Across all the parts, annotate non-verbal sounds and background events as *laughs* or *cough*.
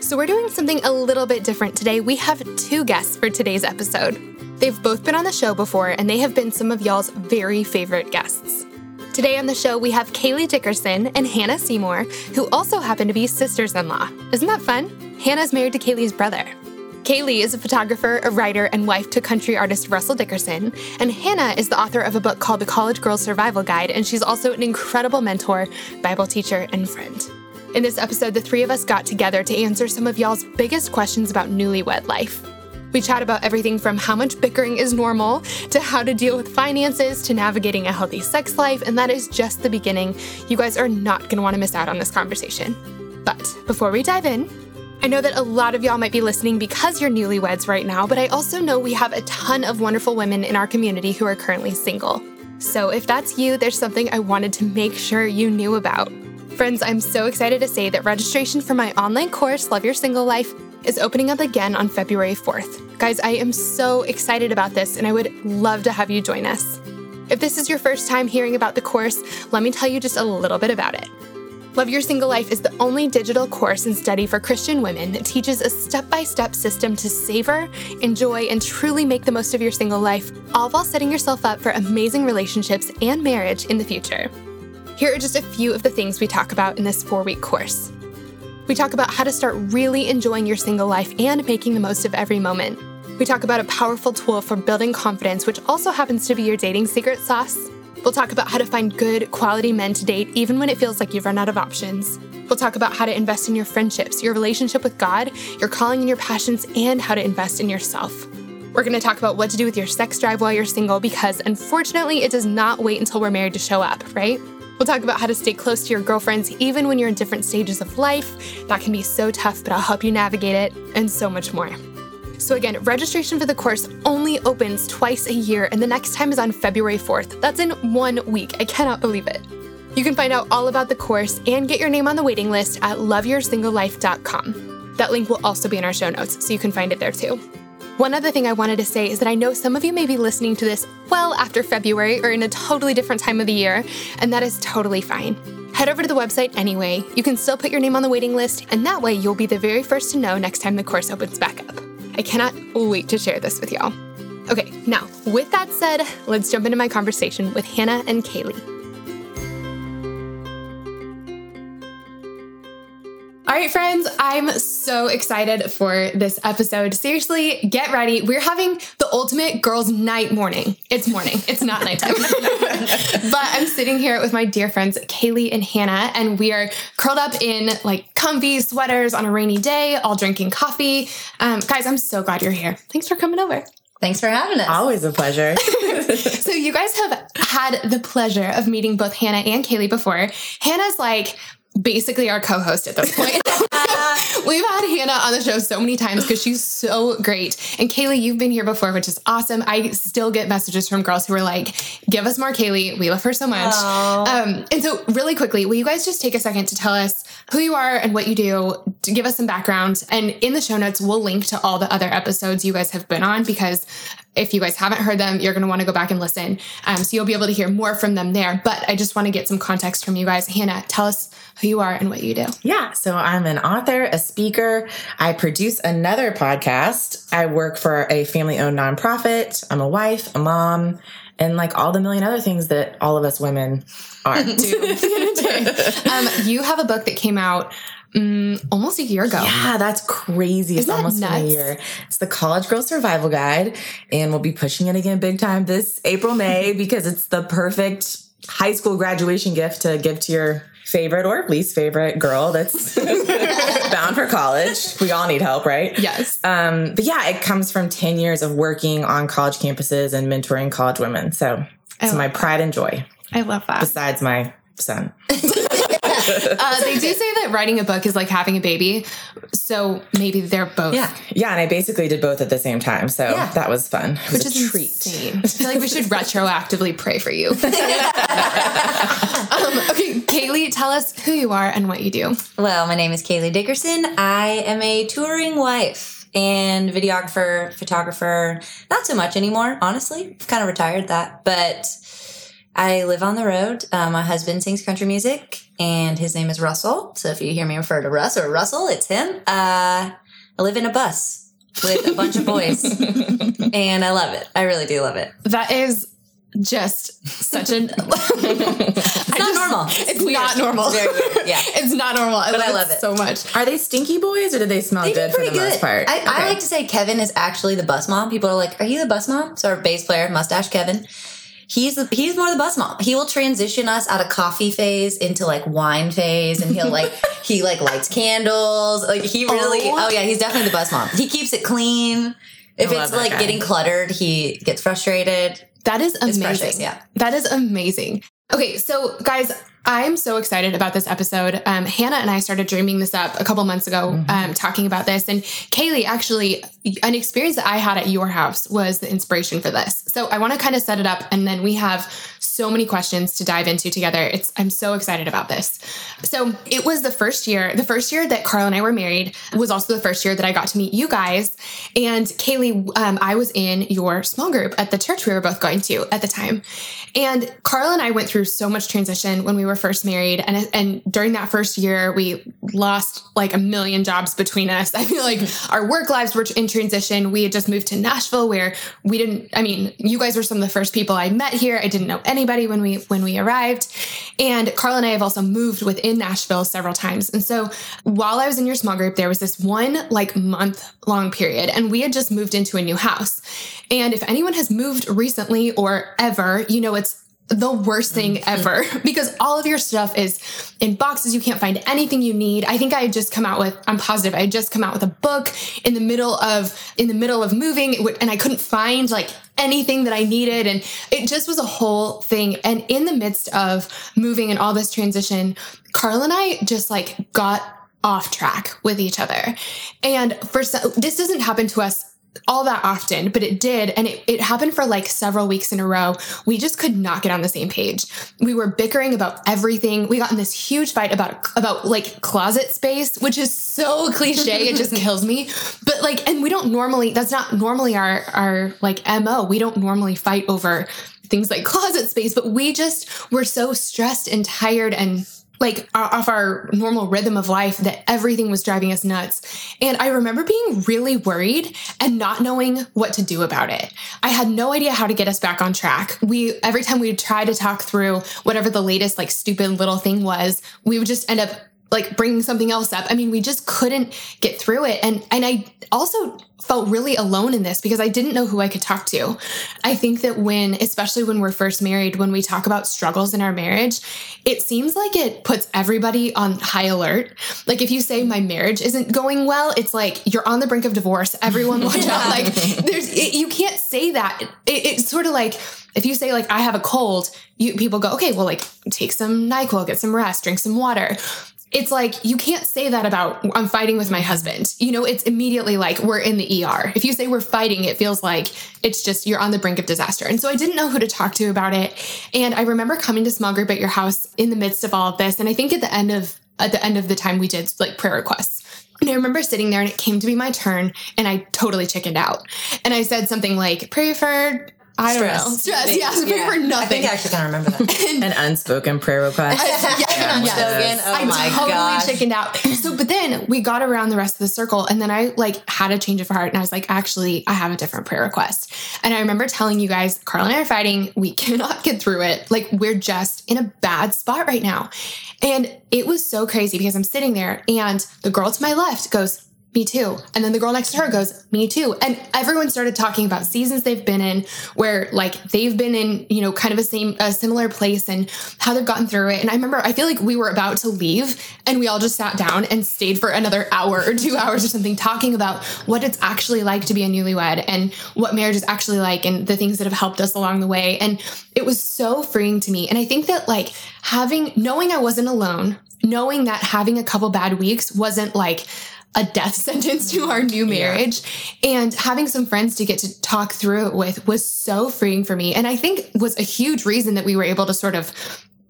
So, we're doing something a little bit different today. We have two guests for today's episode. They've both been on the show before, and they have been some of y'all's very favorite guests. Today on the show, we have Kailey Dickerson and Hanna Seymour, who also happen to be sisters in law. Isn't that fun? Hanna's married to Kailey's brother. Kailey is a photographer, a writer, and wife to country artist Russell Dickerson. And Hanna is the author of a book called The College Girls Survival Guide, and she's also an incredible mentor, Bible teacher, and friend. In this episode, the three of us got together to answer some of y'all's biggest questions about newlywed life. We chat about everything from how much bickering is normal to how to deal with finances to navigating a healthy sex life, and that is just the beginning. You guys are not going to want to miss out on this conversation. But before we dive in, I know that a lot of y'all might be listening because you're newlyweds right now, but I also know we have a ton of wonderful women in our community who are currently single. So if that's you, there's something I wanted to make sure you knew about. Friends, I'm so excited to say that registration for my online course, Love Your Single Life, is opening up again on February 4th. Guys, I am so excited about this and I would love to have you join us. If this is your first time hearing about the course, let me tell you just a little bit about it. Love Your Single Life is the only digital course and study for Christian women that teaches a step by step system to savor, enjoy, and truly make the most of your single life, all while setting yourself up for amazing relationships and marriage in the future. Here are just a few of the things we talk about in this four week course. We talk about how to start really enjoying your single life and making the most of every moment. We talk about a powerful tool for building confidence, which also happens to be your dating secret sauce. We'll talk about how to find good, quality men to date, even when it feels like you've run out of options. We'll talk about how to invest in your friendships, your relationship with God, your calling and your passions, and how to invest in yourself. We're going to talk about what to do with your sex drive while you're single because unfortunately, it does not wait until we're married to show up, right? We'll talk about how to stay close to your girlfriends even when you're in different stages of life. That can be so tough, but I'll help you navigate it, and so much more. So, again, registration for the course only opens twice a year, and the next time is on February 4th. That's in one week. I cannot believe it. You can find out all about the course and get your name on the waiting list at loveyoursinglelife.com. That link will also be in our show notes, so you can find it there too. One other thing I wanted to say is that I know some of you may be listening to this well after February or in a totally different time of the year, and that is totally fine. Head over to the website anyway. You can still put your name on the waiting list, and that way you'll be the very first to know next time the course opens back up. I cannot wait to share this with y'all. Okay, now, with that said, let's jump into my conversation with Hanna and Kailey. Right, friends, I'm so excited for this episode. Seriously, get ready. We're having the ultimate girls' night morning. It's morning, it's not nighttime. *laughs* but I'm sitting here with my dear friends, Kailey and Hanna, and we are curled up in like comfy sweaters on a rainy day, all drinking coffee. Um, guys, I'm so glad you're here. Thanks for coming over. Thanks for having us. Always a pleasure. *laughs* *laughs* so, you guys have had the pleasure of meeting both Hanna and Kailey before. Hanna's like basically our co-host at this point. *laughs* We've had Hanna on the show so many times because she's so great. And Kailey, you've been here before, which is awesome. I still get messages from girls who are like, give us more Kailey. We love her so much. Um, and so really quickly, will you guys just take a second to tell us who you are and what you do, to give us some background. And in the show notes, we'll link to all the other episodes you guys have been on because if you guys haven't heard them, you're going to want to go back and listen. Um, so you'll be able to hear more from them there. But I just want to get some context from you guys. Hanna, tell us who you are and what you do. Yeah. So I'm an author, a speaker. I produce another podcast. I work for a family owned nonprofit. I'm a wife, a mom, and like all the million other things that all of us women are. *laughs* *laughs* um, you have a book that came out Mm, almost a year ago. Yeah, that's crazy. Isn't it's almost nuts? a year. It's the College Girl Survival Guide, and we'll be pushing it again big time this April, May, *laughs* because it's the perfect high school graduation gift to give to your favorite or least favorite girl that's *laughs* bound for college. We all need help, right? Yes. Um, but yeah, it comes from 10 years of working on college campuses and mentoring college women. So it's my pride and joy. I love that. Besides my son. *laughs* uh, they do say that writing a book is like having a baby. So maybe they're both. Yeah. Yeah. And I basically did both at the same time. So yeah. that was fun. It Which is a treat. Insane. I feel like we should *laughs* retroactively pray for you. Um, tell us who you are and what you do. Well, my name is Kailey Dickerson. I am a touring wife and videographer, photographer. Not so much anymore, honestly. I've kind of retired that, but I live on the road. Uh, my husband sings country music, and his name is Russell. So if you hear me refer to Russ or Russell, it's him. Uh, I live in a bus with a bunch of boys, *laughs* and I love it. I really do love it. That is just such an *laughs* it's not just, normal it's, it's not normal it's yeah *laughs* it's not normal but I, love, it so much are they stinky boys or do they smell they good for the good. most part I, okay. I like to say Kevin is actually the bus mom people are like are you the bus mom so our bass player mustache Kevin he's the, he's more the bus mom. He will transition us out of coffee phase into like wine phase, and he'll like *laughs* he like lights candles. Like he really, oh, oh yeah, he's definitely the bus mom. He keeps it clean. If it's like guy. getting cluttered, he gets frustrated. That is amazing. Precious, yeah. That is amazing. Okay, so guys, I'm so excited about this episode. Um, Hanna and I started dreaming this up a couple months ago, mm-hmm. um, talking about this. And Kailey, actually, an experience that I had at your house was the inspiration for this. So I want to kind of set it up, and then we have so many questions to dive into together. It's I'm so excited about this. So it was the first year, the first year that Carl and I were married was also the first year that I got to meet you guys. And Kailey, um, I was in your small group at the church we were both going to at the time. And Carl and I went through so much transition when we were first married. And, and during that first year, we lost like a million jobs between us. *laughs* I feel like our work lives were in transition. We had just moved to Nashville where we didn't, I mean, you guys were some of the first people I met here. I didn't know anybody when we, when we arrived. And Carl and I have also moved within Nashville several times. And so while I was in your small group, there was this one like month long period and we had just moved into a new house. And if anyone has moved recently or ever, you know, it's the worst thing mm-hmm. ever *laughs* because all of your stuff is in boxes. You can't find anything you need. I think I had just come out with, I'm positive, I had just come out with a book in the middle of, in the middle of moving and I couldn't find like anything that I needed. And it just was a whole thing. And in the midst of moving and all this transition, Carl and I just like got off track with each other. And for this doesn't happen to us all that often, but it did. And it, it happened for like several weeks in a row. We just could not get on the same page. We were bickering about everything. We got in this huge fight about, about like closet space, which is so *laughs* cliche. it just *laughs* kills me. But like, and we don't normally, that's not normally our, our like MO. We don't normally fight over things like closet space, but we just were so stressed and tired and like off our normal rhythm of life that everything was driving us nuts. And I remember being really worried and not knowing what to do about it. I had no idea how to get us back on track. We every time we would try to talk through whatever the latest like stupid little thing was, we would just end up like bringing something else up. I mean, we just couldn't get through it. And and I also felt really alone in this because I didn't know who I could talk to. I think that when especially when we're first married, when we talk about struggles in our marriage, it seems like it puts everybody on high alert. Like if you say my marriage isn't going well, it's like you're on the brink of divorce. Everyone watch yeah. out. *laughs* Like there's it, you can't say that. It, it's sort of like if you say like I have a cold, you people go, okay, well like take some NyQuil, get some rest, drink some water it's like you can't say that about I'm fighting with my husband. You know, it's immediately like we're in the ER. If you say we're fighting, it feels like it's just you're on the brink of disaster. And so I didn't know who to talk to about it. And I remember coming to small group at your house in the midst of all of this. And I think at the end of at the end of the time we did like prayer requests. And I remember sitting there and it came to be my turn and I totally chickened out. And I said something like, pray for I don't Stress. know. Stress, yeah. yeah. for nothing. I think I actually kind of remember that. *laughs* An unspoken prayer request. yeah, yeah. Unspoken. Oh I my totally gosh. chickened out. *clears throat* So, but then we got around the rest of the circle, and then I like had a change of heart, and I was like, actually, I have a different prayer request. And I remember telling you guys, Carl and I are fighting. We *laughs* cannot get through it. Like we're just in a bad spot right now. And it was so crazy because I'm sitting there, and the girl to my left goes, me too. And then the girl next to her goes, me too. And everyone started talking about seasons they've been in where like they've been in, you know, kind of a same, a similar place and how they've gotten through it. And I remember, I feel like we were about to leave and we all just sat down and stayed for another hour or two *laughs* hours or something talking about what it's actually like to be a newlywed and what marriage is actually like and the things that have helped us along the way. And it was so freeing to me. And I think that like having, knowing I wasn't alone, knowing that having a couple bad weeks wasn't like a death *laughs* sentence to our new marriage. Yeah. And having some friends to get to talk through it with was so freeing for me. And I think was a huge reason that we were able to sort of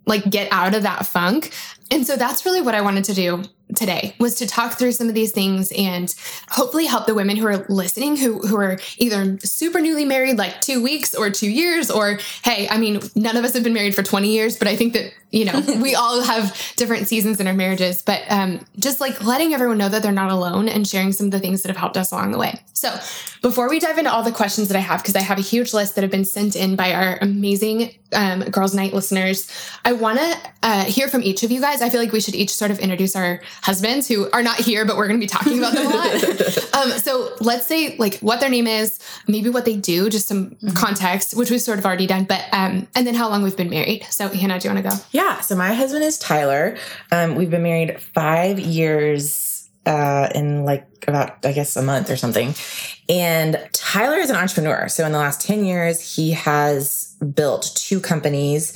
like get out of that funk. And so that's really what I wanted to do today was to talk through some of these things and hopefully help the women who are listening who who are either super newly married like 2 weeks or 2 years or hey I mean none of us have been married for 20 years but I think that you know *laughs* we all have different seasons in our marriages. But um, just like letting everyone know that they're not alone and sharing some of the things that have helped us along the way. So before we dive into all the questions that I have because I have a huge list that have been sent in by our amazing um, girls night listeners I want to uh, hear from each of you guys. I feel like we should each sort of introduce our husbands who are not here, but we're going to be talking about them a lot. *laughs* um, so let's say like what their name is, maybe what they do, just some mm-hmm. context, which we've sort of already done, but um, and then how long we've been married. So Hanna, do you want to go? Yeah. So my husband is Tyler. Um, we've been married five years uh, in like about I guess a month or something. And Tyler is an entrepreneur. So in the last 10 years, he has built two companies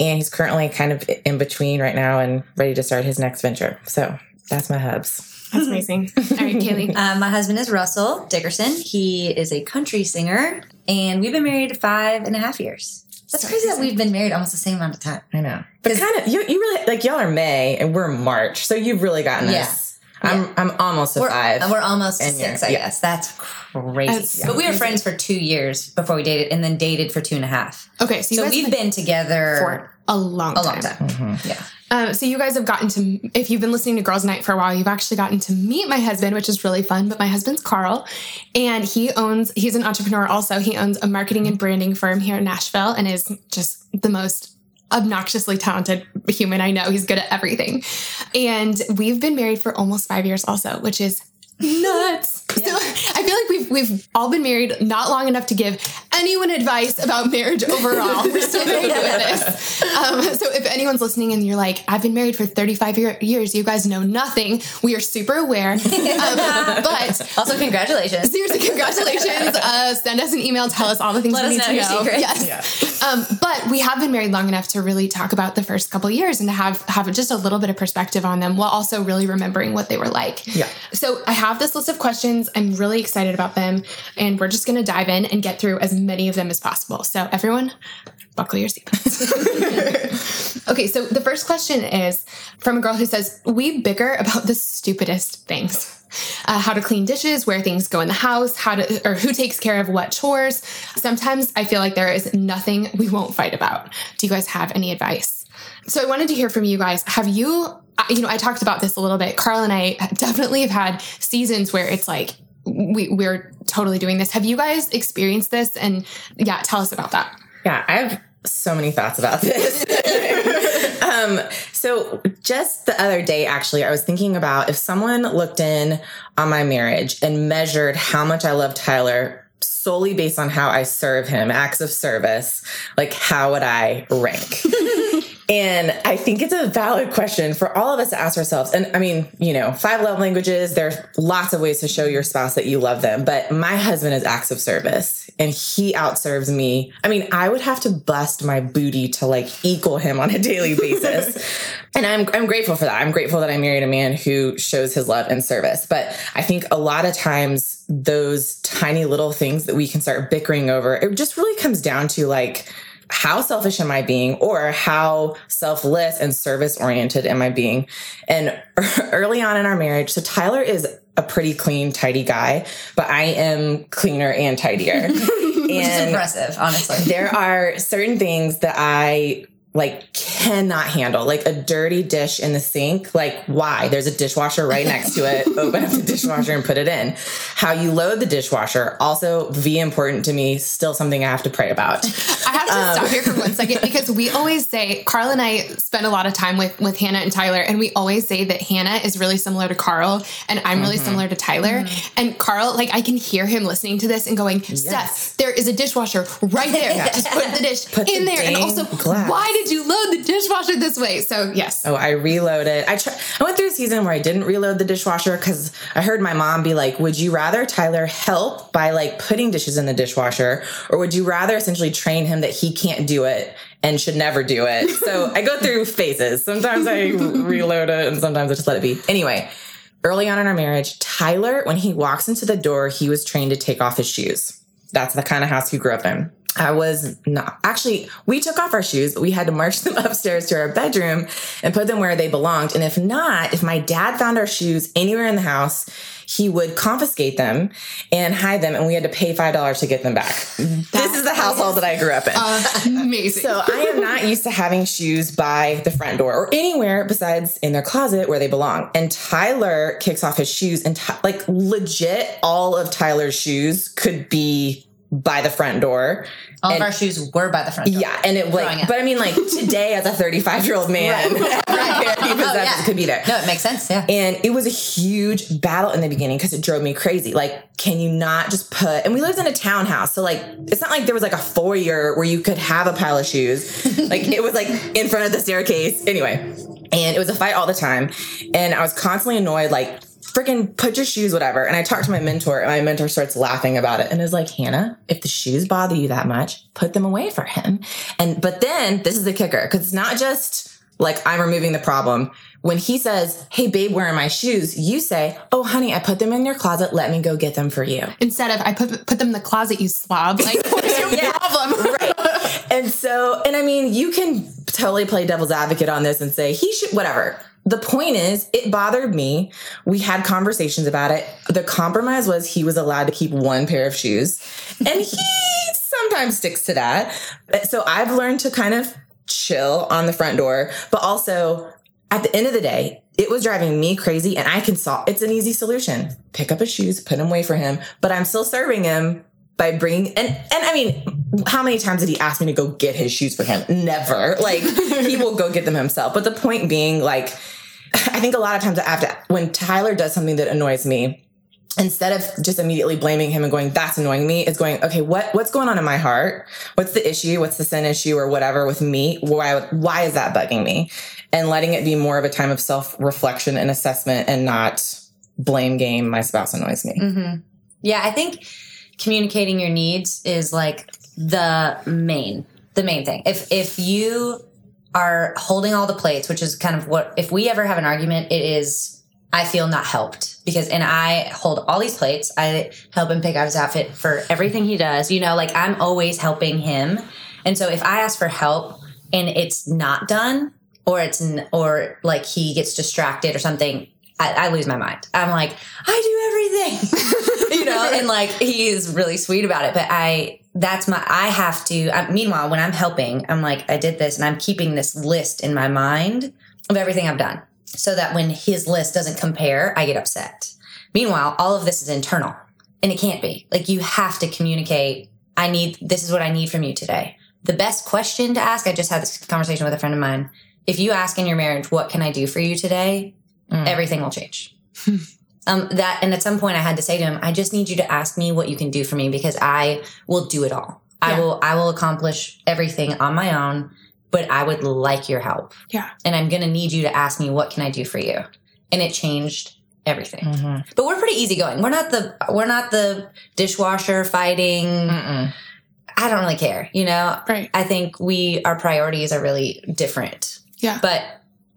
and he's currently kind of in between right now and ready to start his next venture. So that's my hubs. That's amazing. *laughs* All right, Kailey. Uh, my husband is Russell Dickerson. He is a country singer, and we've been married five and a half years. That's so crazy that we've been married almost the same amount of time. I know, but kind of you. You really like y'all are May and we're March, so you've really gotten yeah. this. I'm. I'm almost a we're, five. We're almost and six, I yeah. guess. That's crazy. but we were friends for two years before we dated, and then dated for two and a half. Okay, so, so we've been together for a long, a long time. Mm-hmm. Yeah. Um, so you guys have gotten to, if you've been listening to Girls Night for a while, you've actually gotten to meet my husband, which is really fun. But my husband's Carl, and he owns, he's an entrepreneur also. He owns a marketing and branding firm here in Nashville, and is just the most obnoxiously talented human I know. He's good at everything. And we've been married for almost five years also, which is nuts. Yeah. *laughs* So I feel like we've we've all been married not long enough to give anyone advice about marriage overall. We're still very new at this. Um, so if anyone's listening and you're like, I've been married for 35 year, years, you guys know nothing. We are super aware. *laughs* Um, but also congratulations. Seriously, congratulations. *laughs* Uh, send us an email. Tell us all the things Let we need know to know. Yes. Yeah. Um, but we have been married long enough to really talk about the first couple years and to have have just a little bit of perspective on them while also really remembering what they were like. Yeah. So I have this list of questions. I'm really excited about them. And we're just going to dive in and get through as many of them as possible. So, everyone, buckle your seatbelts. *laughs* okay, so the first question is from a girl who says, We bicker about the stupidest things. Uh, how to clean dishes, where things go in the house, how to or who takes care of what chores. Sometimes I feel like there is nothing we won't fight about. Do you guys have any advice? So I wanted to hear from you guys. Have you you know, I talked about this a little bit. Carl and I definitely have had seasons where it's like we we're totally doing this. Have you guys experienced this? And yeah, tell us about that. Yeah, I have so many thoughts about this. *laughs* um, so just the other day, actually, I was thinking about if someone looked in on my marriage and measured how much I love Tyler solely based on how I serve him, acts of service, like how would I rank? *laughs* And I think it's a valid question for all of us to ask ourselves. And I mean, you know, five love languages, there's lots of ways to show your spouse that you love them. But my husband is acts of service and he outserves me. I mean, I would have to bust my booty to like equal him on a daily *laughs* basis. and I'm, I'm grateful for that. I'm grateful that I married a man who shows his love and service. But I think a lot of times those tiny little things that we can start bickering over, it just really comes down to like, how selfish am I being or how selfless and service oriented am I being? And *laughs* early on in our marriage, so Tyler is a pretty clean, tidy guy, but I am cleaner and tidier. and *laughs* Which is impressive, honestly. There are certain things that I like cannot handle like a dirty dish in the sink like why there's a dishwasher right next to it *laughs* open up the dishwasher and put it in how you load the dishwasher also v important to me still something i have to pray about i have to um, stop here for one second because we always say carl and i spend a lot of time with with hanna and tyler and we always say that hanna is really similar to carl and i'm really mm-hmm. similar to tyler mm-hmm. and carl like i can hear him listening to this and going yes. steph there is a dishwasher right there just put *laughs* the dish put in the there and also glass. why did did you load the dishwasher this way? So yes. Oh, I reloaded. I tr- I went through a season where I didn't reload the dishwasher because I heard my mom be like, "Would you rather Tyler help by like putting dishes in the dishwasher, or would you rather essentially train him that he can't do it and should never do it. *laughs* So I go through phases. Sometimes I reload it and sometimes I just let it be. Anyway, early on in our marriage, Tyler, when he walks into the door, he was trained to take off his shoes. That's the kind of house he grew up in. I was not actually, we took off our shoes, but we had to march *laughs* them upstairs to our bedroom and put them where they belonged. And if not, if my dad found our shoes anywhere in the house, he would confiscate them and hide them, and we had to pay $5 to get them back. this is the household that I grew up in. Amazing. So I am not used to having shoes by the front door or anywhere besides in their closet where they belong. And Tyler kicks off his shoes, and like legit, all of Tyler's shoes could be by the front door. All and, of our shoes were by the front door. Yeah. And it like, but I mean, like today as a 35 year old man, right. *laughs* right. oh, yeah. could be there. No, it makes sense. Yeah. And it was a huge battle in the beginning because it drove me crazy. Like, can you not just put, and we lived in a townhouse. So like, it's not like there was like a foyer where you could have a pile of shoes. *laughs* like it was like in front of the staircase. Anyway. And it was a fight all the time. And I was constantly annoyed, like, freaking put your shoes, whatever. And I talked to my mentor, and my mentor starts laughing about it and is like, Hanna, if the shoes bother you that much, put them away for him. And, but then this is the kicker, because it's not just like I'm removing the problem. When he says, Hey, babe, where are my shoes? You say, Oh, honey, I put them in your closet. Let me go get them for you. Instead of, I put, put them in the closet, you slob. Like, what's your *laughs* yeah, problem? right. And so, and I mean, you can totally play devil's advocate on this and say, He should, whatever the point is, it bothered me. We had conversations about it. The compromise was he was allowed to keep one pair of shoes, and he *laughs* sometimes sticks to that. So I've learned to kind of chill on the front door, but also at the end of the day, it was driving me crazy, and I can solve. It's an easy solution: pick up his shoes, put them away for him. But I'm still serving him by bringing and and I mean, how many times did he ask me to go get his shoes for him? Never. Like he will go get them himself. But the point being, like I think a lot of times I have to, when Tyler does something that annoys me, instead of just immediately blaming him and going, that's annoying me, is going, okay, what, what's going on in my heart? What's the issue? What's the sin issue or whatever with me? Why, why is that bugging me? And letting it be more of a time of self reflection and assessment and not blame game. My spouse annoys me. Mm-hmm. Yeah. I think communicating your needs is like the main, the main thing. If, if you are holding all the plates, which is kind of what, if we ever have an argument, it is, I feel not helped because, and I hold all these plates. I help him pick out his outfit for everything he does. You know, like I'm always helping him. And so if I ask for help and it's not done, or it's, or like he gets distracted or something, I, I lose my mind. I'm like, I do everything, *laughs* you know, and like he's really sweet about it. But I, that's my, I have to, I, meanwhile, when I'm helping, I'm like, I did this and I'm keeping this list in my mind of everything I've done so that when his list doesn't compare, I get upset. Meanwhile, all of this is internal and it can't be. Like you have to communicate. I need, this is what I need from you today. The best question to ask, I just had this conversation with a friend of mine. If you ask in your marriage, what can I do for you today? mm. everything will change. *laughs* um, that, and at some point I had to say to him, I just need you to ask me what you can do for me because I will do it all. Yeah. I will, I will accomplish everything on my own, but I would like your help. Yeah. And I'm going to need you to ask me, what can I do for you? And it changed everything. Mm-hmm. But we're pretty easygoing. We're not the, we're not the dishwasher fighting. Mm-mm. I don't really care, you know? Right. I think we, our priorities are really different. Yeah. But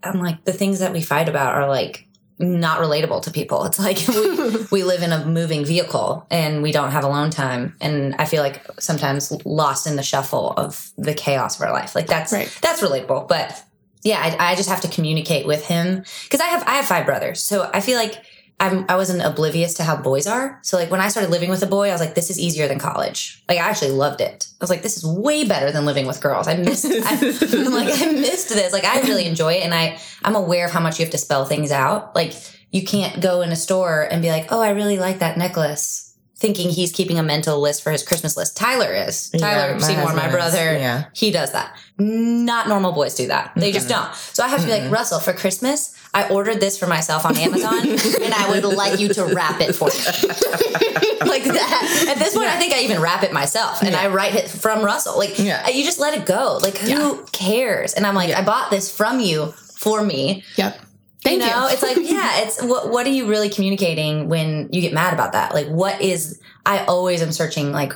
I'm like, the things that we fight about are like not relatable to people. It's like we, *laughs* we live in a moving vehicle and we don't have alone time. And I feel like sometimes lost in the shuffle of the chaos of our life. Like that's, right. that's relatable. But yeah, I, I just have to communicate with him because I have, I have five brothers. So I feel like I'm, I wasn't oblivious to how boys are. So like when I started living with a boy, I was like, this is easier than college. Like I actually loved it. I was like, this is way better than living with girls. I missed, I, *laughs* am like, I missed this. Like I really enjoy it. And I, I'm aware of how much you have to spell things out. Like you can't go in a store and be like, oh, I really like that necklace thinking he's keeping a mental list for his Christmas list. Tyler is. Tyler yeah, Seymour, my brother. Yeah. He does that. Not normal boys do that. They mm-hmm. just don't. So I have to be like, Russell, for Christmas, I ordered this for myself on Amazon *laughs* and I would like you to wrap it for me. *laughs* like that. At this point, yeah. I think I even wrap it myself and yeah. I write it from Russell. Like, yeah. you just let it go. Like, who cares? And I'm like, I bought this from you for me. Yep. Thank you know, you. it's like, *laughs* yeah, it's what what are you really communicating when you get mad about that? Like what is I always am searching like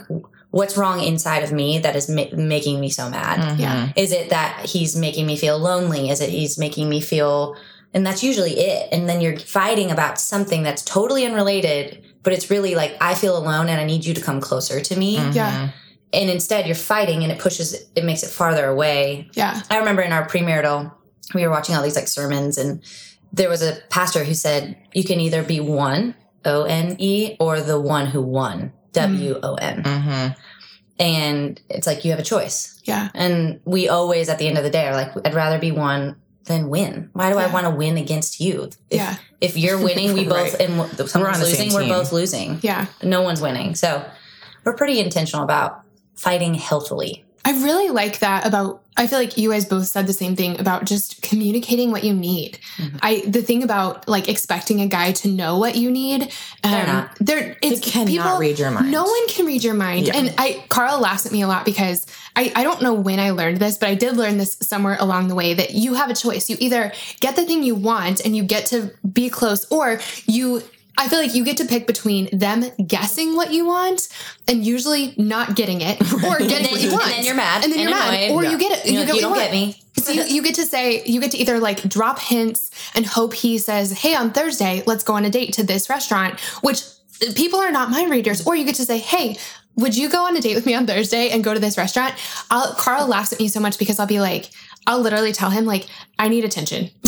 what's wrong inside of me that is ma- making me so mad? Mm-hmm. Yeah. Is it that he's making me feel lonely? Is it he's making me feel, and that's usually it. And then you're fighting about something that's totally unrelated, but it's really like, I feel alone and I need you to come closer to me. Mm-hmm. Yeah. And instead you're fighting and it pushes, it makes it farther away. Yeah. I remember in our premarital, we were watching all these like sermons and there was a pastor who said, you can either be one, O N E, or the one who won, W O N. Mm-hmm. And it's like, you have a choice. Yeah. And we always, at the end of the day, are like, I'd rather be one than win. Why do I want to win against you? If, Yeah. If you're winning, we *laughs* both, Right. and someone's losing, we're both losing. Yeah. No one's winning. So we're pretty intentional about fighting healthily. I really like that about I feel like you guys both said the same thing about just communicating what you need. Mm-hmm. I the thing about like expecting a guy to know what you need, um, They're not. They're it's cannot people, read your mind. No one can read your mind. Yeah. And I Carl laughs at me a lot because I I don't know when I learned this, but I did learn this somewhere along the way that you have a choice. You either get the thing you want and you get to be close, or you I feel like you get to pick between them guessing what you want and usually not getting it *laughs* or getting what you you- and want. then you're mad And then and you're mad. Or Yeah. you get it. You like, get "You don't you get me. So you, you get to say, you get to either like drop hints and hope he says, Hey, on Thursday, let's go on a date to this restaurant, which people are not mind readers. Or you get to say, Hey, would you go on a date with me on Thursday and go to this restaurant? I'll, Carl laughs at me so much because I'll be like, I'll literally tell him like, I need attention. *laughs*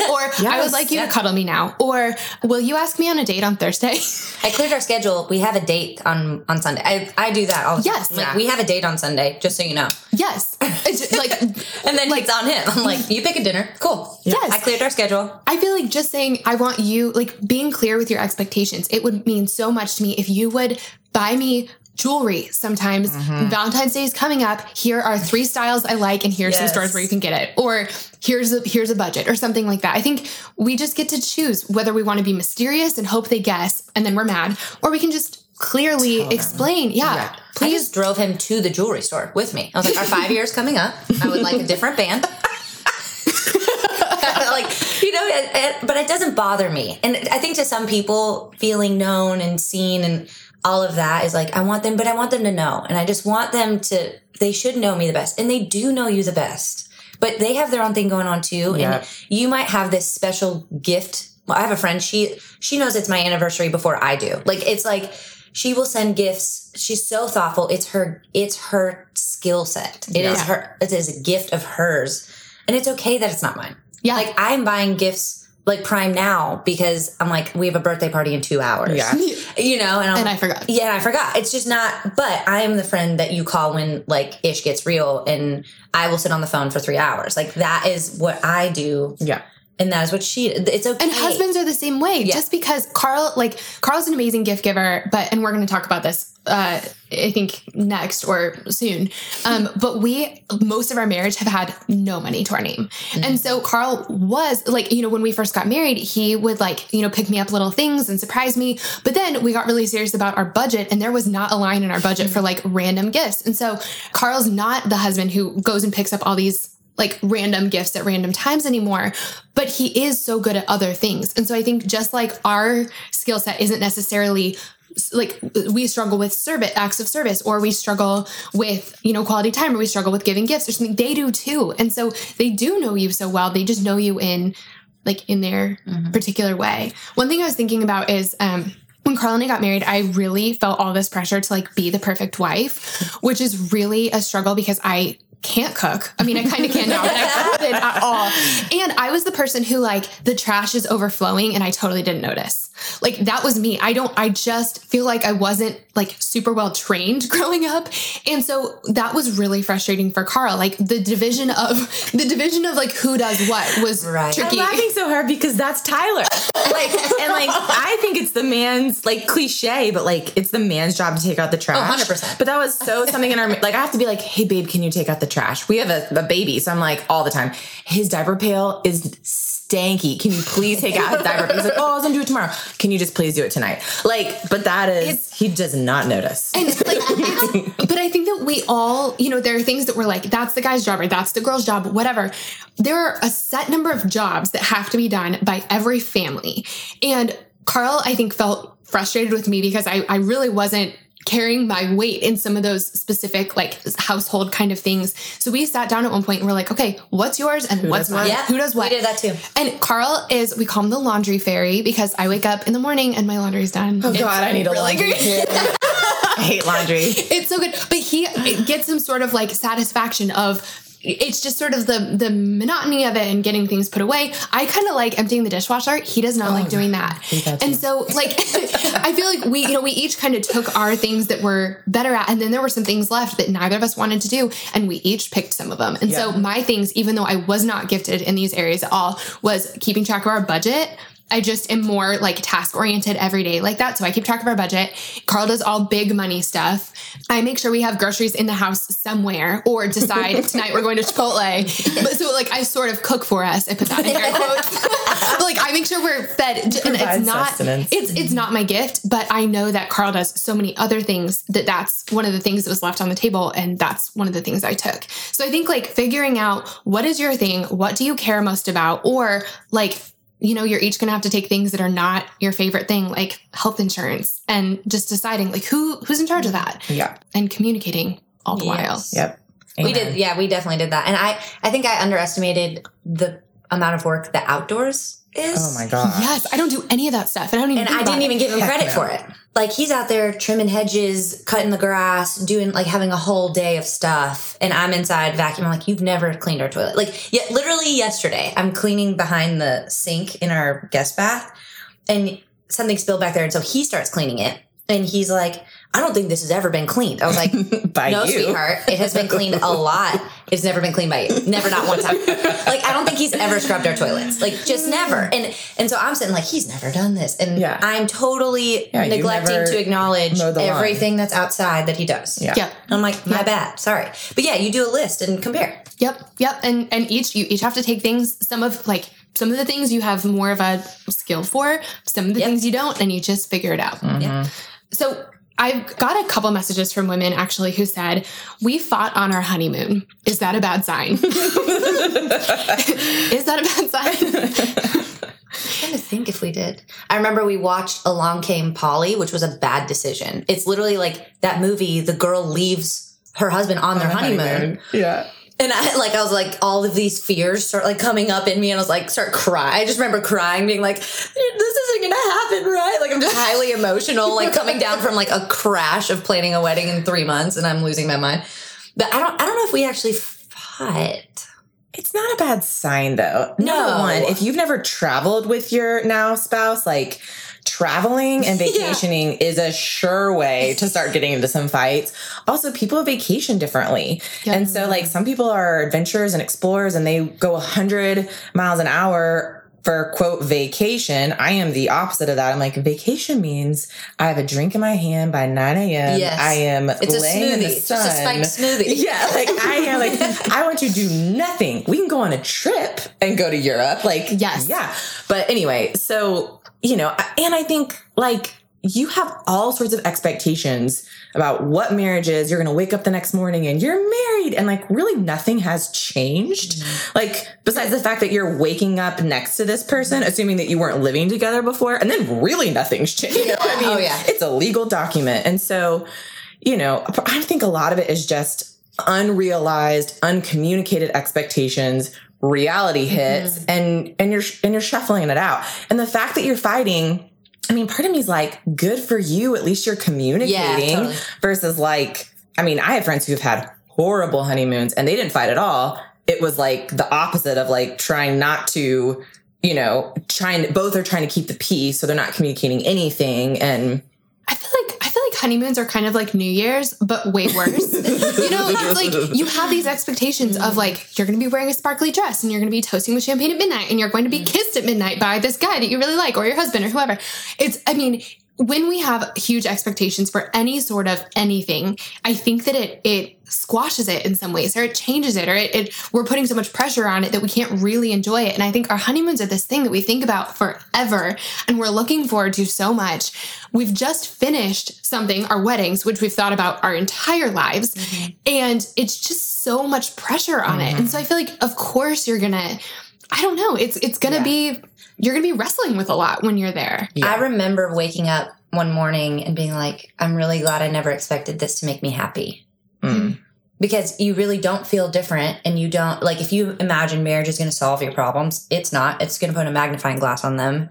*laughs* or I would like you yeah. to cuddle me now. Or will you ask me on a date on Thursday? I cleared our schedule. We have a date on on Sunday. I, I do that all the Yes. time. Like Yeah. we have a date on Sunday, just so you know. yes. It's *laughs* like And then it's on him. I'm like, you pick a dinner. Cool. Yes. I cleared our schedule. I feel like just saying, I want you, like being clear with your expectations, it would mean so much to me if you would buy me jewelry sometimes. Mm-hmm. Valentine's Day is coming up. Here are three styles I like, and here's some Yes. stores where you can get it. Or here's a here's a budget or something like that. I think we just get to choose whether we want to be mysterious and hope they guess and then we're mad, or we can just clearly explain. Yeah. Yeah. Please drove him to the jewelry store with me. I was like, our five years coming up. I would like a different band. *laughs* like, you know, it, it- but it doesn't bother me. And I think to some people, feeling known and seen and all of that is like, I want them, but I want them to know. And I just want them to, they should know me the best. And they do know you the best. But they have their own thing going on too. Yeah. And you might have this special gift. Well, I have a friend, she she knows it's my anniversary before I do. Like it's like she will send gifts. She's so thoughtful. It's her it's her skill set. It is Yeah. her it is a gift of hers. And it's okay that it's not mine. Yeah. Like I'm buying gifts like prime now because I'm like, we have a birthday party in two hours. Yeah. *laughs* You know, and, I'm, And I forgot. Yeah, I forgot. It's just not, but I am the friend that you call when like ish gets real and I will sit on the phone for three hours. Like that is what I do. Yeah. And that is what she, it's okay. And husbands are the same way. Just because Carl, like Carl's an amazing gift giver, but and we're going to talk about this, uh, I think next or soon. Um, *laughs* but we most of our marriage have had no money to our name, and so Carl was like, you know, when we first got married, he would like, you know, pick me up little things and surprise me. But then we got really serious about our budget, and there was not a line in our budget for like random gifts. And so Carl's not the husband who goes and picks up all these like random gifts at random times anymore, but he is so good at other things. And so I think just like our skill set isn't necessarily like we struggle with service acts of service or we struggle with you know quality time or we struggle with giving gifts or something. They do too. And so they do know you so well. They just know you in like in their particular way. One thing i was thinking about is um when Carl and I got married, I really felt all this pressure to like be the perfect wife, *laughs* which is really a struggle because I can't cook. I mean, I kind of can now, but I *laughs* couldn't at all. And I was the person who like the trash is overflowing and I totally didn't notice. Like that was me. I don't, I just feel like I wasn't like super well trained *laughs* growing up. And so that was really frustrating for Carl. Like the division of, *laughs* the division of like who does what was Right. I'm tricky. laughing so hard because that's Tyler. Like, and like, *laughs* I think it's the man's like cliche, but like, it's the man's job to take out the trash. 100%. But that was so something in our like. I have to be like, hey babe, can you take out the trash? We have a, a baby, so I'm like all the time. His diaper pail is stanky. Can you please take out his *laughs* diaper? He's like, oh, I was gonna do it tomorrow. Can you just please do it tonight? Like, but that is he does not notice. And like, *laughs* but I think that we all, you know, there are things that we're like, that's the guy's job or that's the girl's job, whatever. There are a set number of jobs that have to be done by every family. And Carl, I think, felt frustrated with me because I, I really wasn't carrying my weight in some of those specific like household kind of things. So we sat down at one point and we're like, okay, what's yours and Who what's mine? Yeah. Who does what? We did that too. And Carl is we call him the laundry fairy because I wake up in the morning and my laundry's done. Oh it's God, I need really a laundry. *laughs* I hate laundry. It's so good. But he gets some sort of like satisfaction of it's just sort of the the monotony of it and getting things put away. I kind of like emptying the dishwasher. He does not oh, like doing that. And so like *laughs* I feel like we you know we each kind of took our things that we're better at and then there were some things left that neither of us wanted to do and we each picked some of them. And yeah. so my things even though I was not gifted in these areas at all was keeping track of our budget I just am more like task oriented every day like that. So I keep track of our budget. Carl does all big money stuff. I make sure we have groceries in the house somewhere or decide *laughs* tonight we're going to Chipotle. But so like I sort of cook for us. I put that in air *laughs* quotes. like I make sure we're fed and it's not sustenance. it's it's not my gift, but I know that Carl does so many other things that that's one of the things that was left on the table and that's one of the things I took. So I think like figuring out what is your thing, what do you care most about or like you know, you're each going to have to take things that are not your favorite thing, like health insurance, and just deciding like who who's in charge of that. Yeah, and communicating all the yes. while. Yep. Amen. We did. Yeah, we definitely did that, and I I think I underestimated the amount of work the outdoors is. Oh my god! Yes, I don't do any of that stuff, and I don't even. And I didn't it. even give him Heck credit no. for it. Like he's out there trimming hedges, cutting the grass, doing like having a whole day of stuff, and I'm inside vacuuming. Like you've never cleaned our toilet. Like yeah, literally yesterday, I'm cleaning behind the sink in our guest bath, and something spilled back there, and so he starts cleaning it, and he's like I don't think this has ever been cleaned. I was like, *laughs* no, you. sweetheart, it has been cleaned a lot. It's never been cleaned by you. Never, not one time. like, I don't think he's ever scrubbed our toilets. Like, just never. And and so I'm sitting like, he's never done this, and yeah. I'm totally yeah, neglecting to acknowledge everything line. that's outside that he does. Yeah, yeah. I'm like, my bad, sorry. But yeah, you do a list and compare. Yep, yep. And and each you each have to take things. Some of like some of the things you have more of a skill for. Some of the yep. things you don't, and you just figure it out. Mm-hmm. Yeah. So I've got a couple messages from women actually who said, We fought on our honeymoon. Is that a bad sign? *laughs* Is that a bad sign? *laughs* I'm trying to think if we did. I remember we watched Along Came Polly, which was a bad decision. It's literally like that movie, the girl leaves her husband on, on their honeymoon. honeymoon. Yeah. And I like I was like all of these fears start like coming up in me and I was like start crying. I just remember crying, being like, this isn't gonna happen, right? Like I'm just highly emotional, like coming down from like a crash of planning a wedding in three months and I'm losing my mind. But I don't I don't know if we actually fought. It's not a bad sign though. No. Number one, if you've never traveled with your now spouse, like traveling and *laughs* vacationing yeah. is a sure way to start getting into some fights. Also, people vacation differently. Yeah. And so like some people are adventurers and explorers and they go 100 miles an hour for quote vacation. I am the opposite of that. I'm like, vacation means I have a drink in my hand by 9 a.m. Yes. I am it's laying in the sun. Just a spiked smoothie. *laughs* Yeah, like I am like I want you to do nothing. We can go on a trip and go to Europe. Like yes. Yeah. But anyway, so you know, and I think like you have all sorts of expectations about what marriage is. You're going to wake up the next morning and you're married and like really nothing has changed. Mm-hmm. Like besides the fact that you're waking up next to this person, assuming that you weren't living together before and then really nothing's changed. *laughs* You know I mean? Oh yeah. It's a legal document. And so, you know, I think a lot of it is just unrealized, uncommunicated expectations reality hits mm-hmm. and and you're and you're shuffling it out. And the fact that you're fighting I mean, part of me is like, good for you. At least you're communicating yeah, totally. versus like, I mean, I have friends who've had horrible honeymoons and they didn't fight at all. It was like the opposite of like trying not to, you know, trying, both are trying to keep the peace. So they're not communicating anything. And I feel like I feel like honeymoons are kind of like New Year's, but way worse. *laughs* you know, it's like you have these expectations of like you're going to be wearing a sparkly dress and you're going to be toasting with champagne at midnight and you're going to be mm. kissed at midnight by this guy that you really like or your husband or whoever. It's I mean, when we have huge expectations for any sort of anything, I think that it it squashes it in some ways or it changes it or it, it, we're putting so much pressure on it that we can't really enjoy it and i think our honeymoons are this thing that we think about forever and we're looking forward to so much we've just finished something our weddings which we've thought about our entire lives mm-hmm. and it's just so much pressure on mm-hmm. it and so i feel like of course you're gonna i don't know it's it's gonna yeah. be you're gonna be wrestling with a lot when you're there yeah. i remember waking up one morning and being like, I'm really glad I never expected this to make me happy. Mm. Because you really don't feel different and you don't like if you imagine marriage is going to solve your problems, it's not. It's going to put a magnifying glass on them.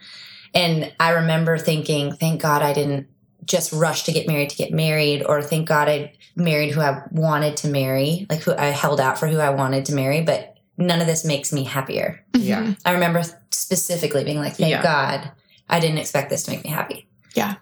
And I remember thinking, thank God I didn't just rush to get married to get married or thank God I married who I wanted to marry, like who I held out for who I wanted to marry, but none of this makes me happier. Mm-hmm. Yeah. I remember specifically being like, thank yeah. God I didn't expect this to make me happy. Yeah.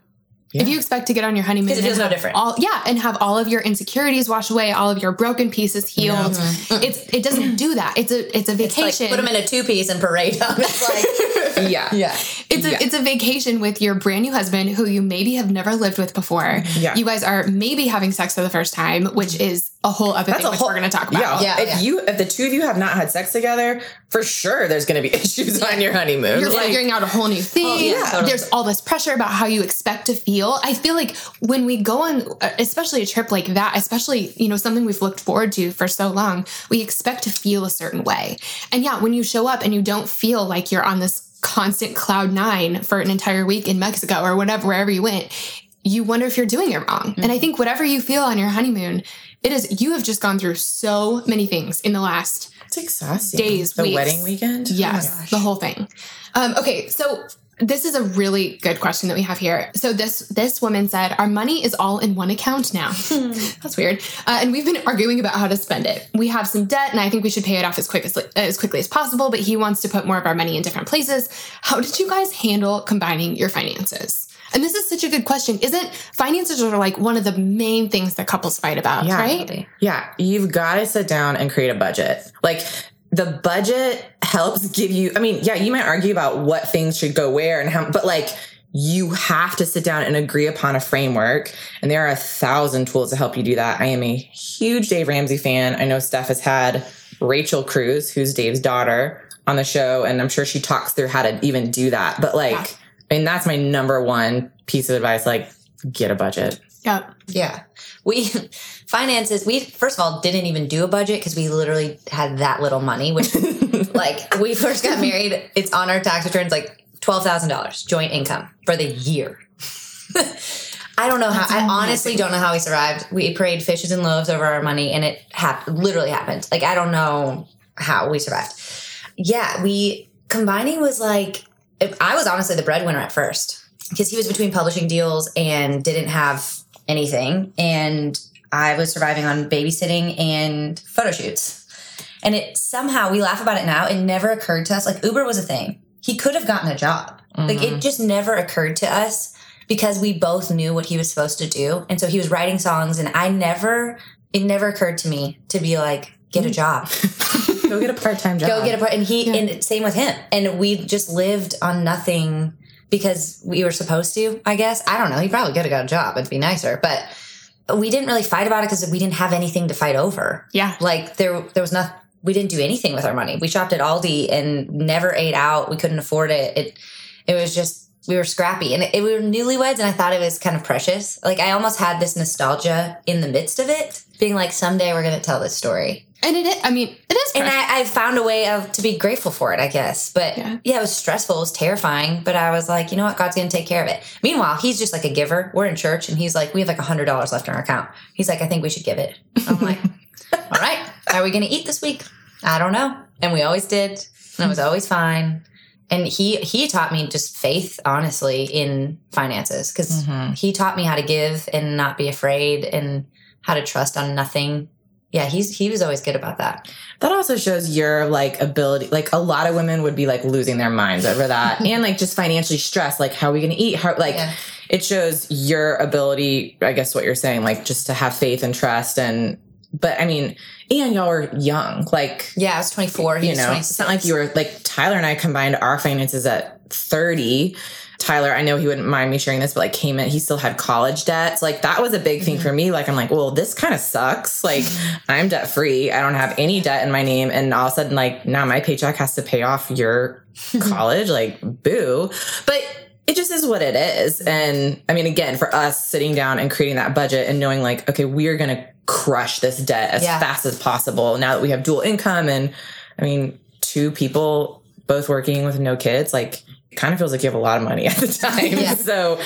Yeah. If you expect to get on your honeymoon, it feels no different. All, yeah, and have all of your insecurities washed away, all of your broken pieces healed. Mm-hmm. mm-hmm. It's it doesn't do that. It's a it's a vacation. It's like put them in a two piece and parade them. It's *laughs* like yeah, yeah. It's a yeah. it's a vacation with your brand new husband who you maybe have never lived with before. Yeah. You guys are maybe having sex for the first time, which mm-hmm. is a whole other That's thing which whole, we're going to talk about. Yeah, yeah. If yeah. you if the two of you have not had sex together, for sure there's going to be *laughs* issues yeah. on your honeymoon. You're like, figuring out a whole new thing. Oh, yeah, totally. There's all this pressure about how you expect to feel. I feel like when we go on especially a trip like that, especially, you know, something we've looked forward to for so long, we expect to feel a certain way. And yeah, when you show up and you don't feel like you're on this constant cloud nine for an entire week in Mexico or whatever, wherever you went, you wonder if you're doing it wrong. Mm-hmm. And I think whatever you feel on your honeymoon, it is you have just gone through so many things in the last it's exhausting. days, the weeks. wedding weekend. Oh yes, oh the whole thing. Um, okay, so this is a really good question that we have here. So this this woman said, "Our money is all in one account now." *laughs* That's weird. Uh, and we've been arguing about how to spend it. We have some debt, and I think we should pay it off as quick as as quickly as possible. But he wants to put more of our money in different places. How did you guys handle combining your finances? And this is such a good question. Isn't finances are like one of the main things that couples fight about, yeah. right? Yeah. You've got to sit down and create a budget. Like the budget helps give you, I mean, yeah, you might argue about what things should go where and how, but like, you have to sit down and agree upon a framework. And there are a thousand tools to help you do that. I am a huge Dave Ramsey fan. I know Steph has had Rachel Cruze, who's Dave's daughter, on the show. And I'm sure she talks through how to even do that. But like, yeah. And that's my number one piece of advice. Like, get a budget. Yeah. Yeah. We *laughs* finances, we first of all didn't even do a budget because we literally had that little money, which *laughs* like we first got married, it's on our tax returns like $12,000 joint income for the year. *laughs* I don't know how, I honestly don't know how we survived. We prayed fishes and loaves over our money and it happened, literally happened. Like, I don't know how we survived. Yeah. We, combining was like, I was honestly the breadwinner at first because he was between publishing deals and didn't have anything. And I was surviving on babysitting and photo shoots. And it somehow, we laugh about it now. It never occurred to us. Like Uber was a thing. He could have gotten a job. Mm-hmm. Like it just never occurred to us because we both knew what he was supposed to do. And so he was writing songs and I never, it never occurred to me to be like, get a mm. job. *laughs* Go get a part time job. Go get a part. And he, yeah. and same with him. And we just lived on nothing because we were supposed to, I guess. I don't know. He probably could have got a job. It'd be nicer. But we didn't really fight about it because we didn't have anything to fight over. Yeah. Like there, there was nothing, we didn't do anything with our money. We shopped at Aldi and never ate out. We couldn't afford it. It, it was just, we were scrappy and it, we were newlyweds and I thought it was kind of precious. Like I almost had this nostalgia in the midst of it, being like, someday we're going to tell this story. And it, I mean, it is. And I, I, found a way of to be grateful for it, I guess. But yeah. yeah. it was stressful. It was terrifying. But I was like, you know what? God's going to take care of it. Meanwhile, he's just like a giver. We're in church and he's like, we have like a hundred dollars left in our account. He's like, I think we should give it. I'm like, *laughs* all right, are we going to eat this week? I don't know. And we always did. And it was always fine. And he, he taught me just faith, honestly, in finances because mm-hmm. he taught me how to give and not be afraid and how to trust on nothing yeah, he's he was always good about that. That also shows your like ability. Like a lot of women would be like losing their minds over that, *laughs* and like just financially stressed. Like, how are we going to eat? How like yeah. it shows your ability. I guess what you're saying, like just to have faith and trust, and but I mean, and y'all were young. Like, yeah, I was 24. you know, it's not like you were like Tyler and I combined our finances at 30 Tyler, I know he wouldn't mind me sharing this, but like came in, he still had college debts. Like that was a big thing for me. Like I'm like, well, this kind of sucks. Like. I'm debt free. I don't have any debt in my name. And all of a sudden, like now my paycheck has to pay off your *laughs* college. Like boo. But it just is what it is. And I mean, again, for us sitting down and creating that budget and knowing like, okay, we're going to crush this debt as yeah. fast as possible now that we have dual income. And I mean, two people both working with no kids, like kind of feels like you have a lot of money at the *laughs* time. Yeah. So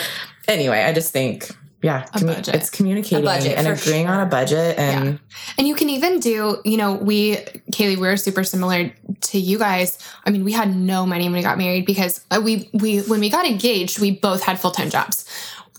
anyway, I just think yeah, commu- it's communicating and agreeing sure. on a budget and yeah. and you can even do, you know, we Kailey, we're super similar to you guys. I mean, we had no money when we got married because uh, we we when we got engaged, we both had full-time jobs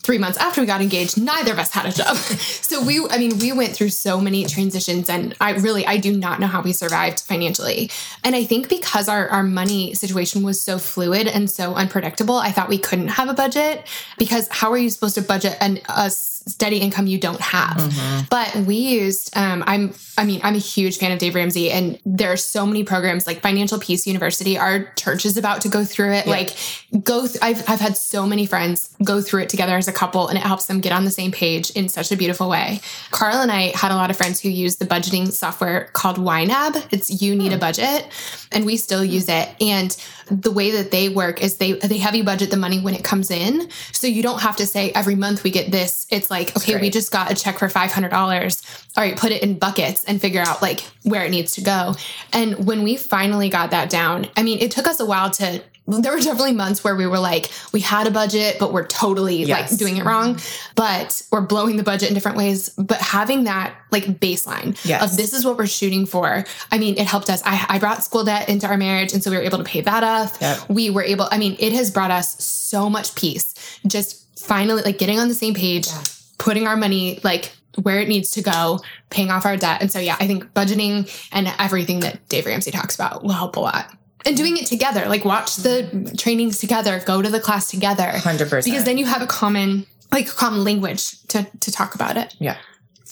three months after we got engaged, neither of us had a job. *laughs* so we, I mean, we went through so many transitions and I really, I do not know how we survived financially. And I think because our, our money situation was so fluid and so unpredictable, I thought we couldn't have a budget because how are you supposed to budget an, a steady income you don't have? Mm-hmm. But we used, um, I'm, I mean, I'm a huge fan of Dave Ramsey and there are so many programs like Financial Peace University. Our church is about to go through it. Yeah. Like go, th- I've, I've had so many friends go through it together as a couple and it helps them get on the same page in such a beautiful way. Carl and I had a lot of friends who use the budgeting software called YNAB. It's You Need a Budget, and we still use it. And the way that they work is they they have you budget the money when it comes in. So you don't have to say every month we get this. It's like, okay, we just got a check for $500. All right, put it in buckets and figure out like where it needs to go. And when we finally got that down, I mean, it took us a while to there were definitely months where we were like, we had a budget, but we're totally yes. like doing it wrong. But we're blowing the budget in different ways. But having that like baseline yes. of this is what we're shooting for. I mean, it helped us. I, I brought school debt into our marriage. And so we were able to pay that off. Yep. We were able, I mean, it has brought us so much peace. Just finally like getting on the same page, yeah. Putting our money like where it needs to go, paying off our debt. And so, yeah, I think budgeting and everything that Dave Ramsey talks about will help a lot. And doing it together like watch the trainings together go to the class together. 100% because then you have a common like common language to to talk about it. Yeah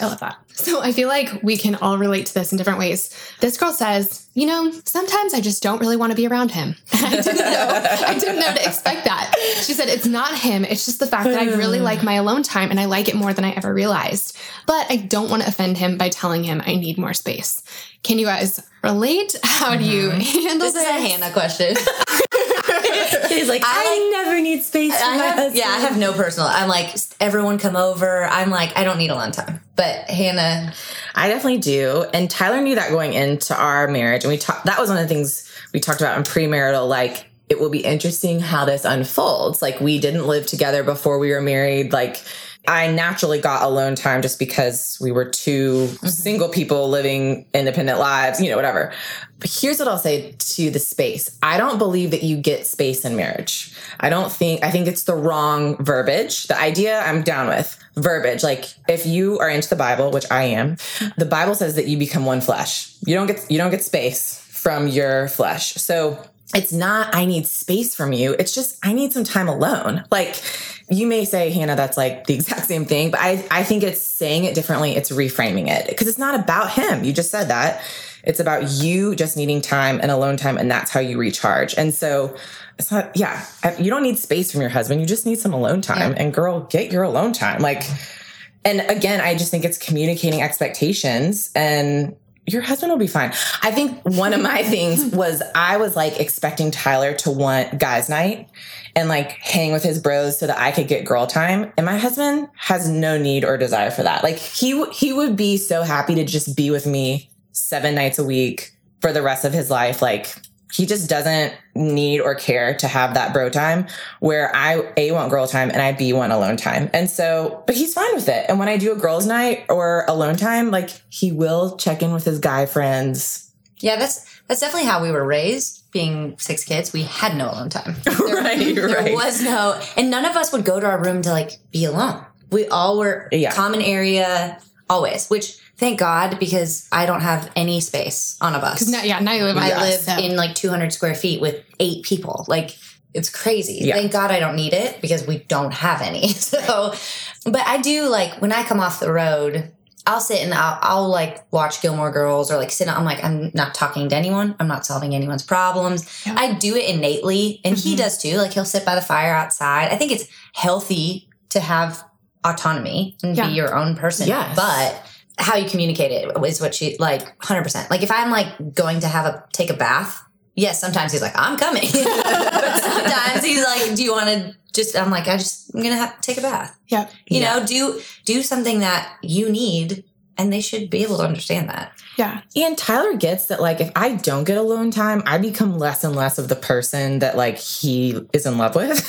I love that. So I feel like we can all relate to this in different ways. This girl says, you know, sometimes I just don't really want to be around him. *laughs* I didn't know. I didn't know to expect that. She said, it's not him. It's just the fact that I really like my alone time and I like it more than I ever realized. But I don't want to offend him by telling him I need more space. Can you guys relate? How do you mm-hmm. handle this? This is a Hanna question. *laughs* He's like, I, I like, never need space. I have, yeah, I have no personal. I'm like, everyone come over. I'm like, I don't need alone time. But Hanna, I definitely do. And Tyler knew that going into our marriage, and we talked. That was one of the things we talked about in premarital, like. It will be interesting how this unfolds. Like, we didn't live together before we were married. Like, I naturally got alone time just because we were 2 mm-hmm. single people living independent lives, you know, whatever. But here's what I'll say to the space. I don't believe that you get space in marriage. I don't think, I think it's the wrong verbiage. The idea I'm down with verbiage. Like if you are into the Bible, which I am, the Bible says that you become one flesh. You don't get, you don't get space from your flesh. So it's not, I need space from you. It's just, I need some time alone. Like, you may say, Hanna, that's like the *laughs* exact same thing, but I, I think it's saying it differently. It's reframing it because it's not about him. You just said that. It's about you just needing time and alone time, and that's how you recharge. And so it's not, yeah, you don't need space from your husband. You just need some alone time. Yeah. And girl, get your alone time. Like, and again, I just think it's communicating expectations and your husband will be fine. I think one of my *laughs* things was I was like expecting Tyler to want guys' night and like hang with his bros so that I could get girl time. And my husband has no need or desire for that. Like he he would be so happy to just be with me 7 nights a week for the rest of his life like he just doesn't need or care to have that bro time where I A want girl time and I B want alone time. And so, but he's fine with it. And when I do a girls night or alone time, like he will check in with his guy friends. Yeah, that's that's definitely how we were raised. Being six kids, we had no alone time. *laughs* There, right, *laughs* there right. was no, and none of us would go to our room to like be alone. We all were yeah. common area always, which thank God because I don't have any space on a bus. Now, yeah, now you live. I live in like 200 square feet with eight people. Like it's crazy. Yeah. Thank God I don't need it because we don't have any. *laughs* So, but I do like when I come off the road. I'll sit and I'll, I'll like watch Gilmore Girls or like sit. I'm like I'm not talking to anyone. I'm not solving anyone's problems. Yeah. I do it innately, and mm-hmm. he does too. Like he'll sit by the fire outside. I think it's healthy to have autonomy and yeah. be your own person. Yes. But how you communicate it is what she like 100%. Like if I'm like going to have a take a bath, yes, sometimes he's like, I'm coming. *laughs* but sometimes he's like, do you want to just, I'm like, I just, I'm going to have to take a bath. Yeah. You yeah. know, do, do something that you need and they should be able to understand that. Yeah. And Tyler gets that, like, if I don't get alone time, I become less and less of the person that, like, he is in love with. *laughs*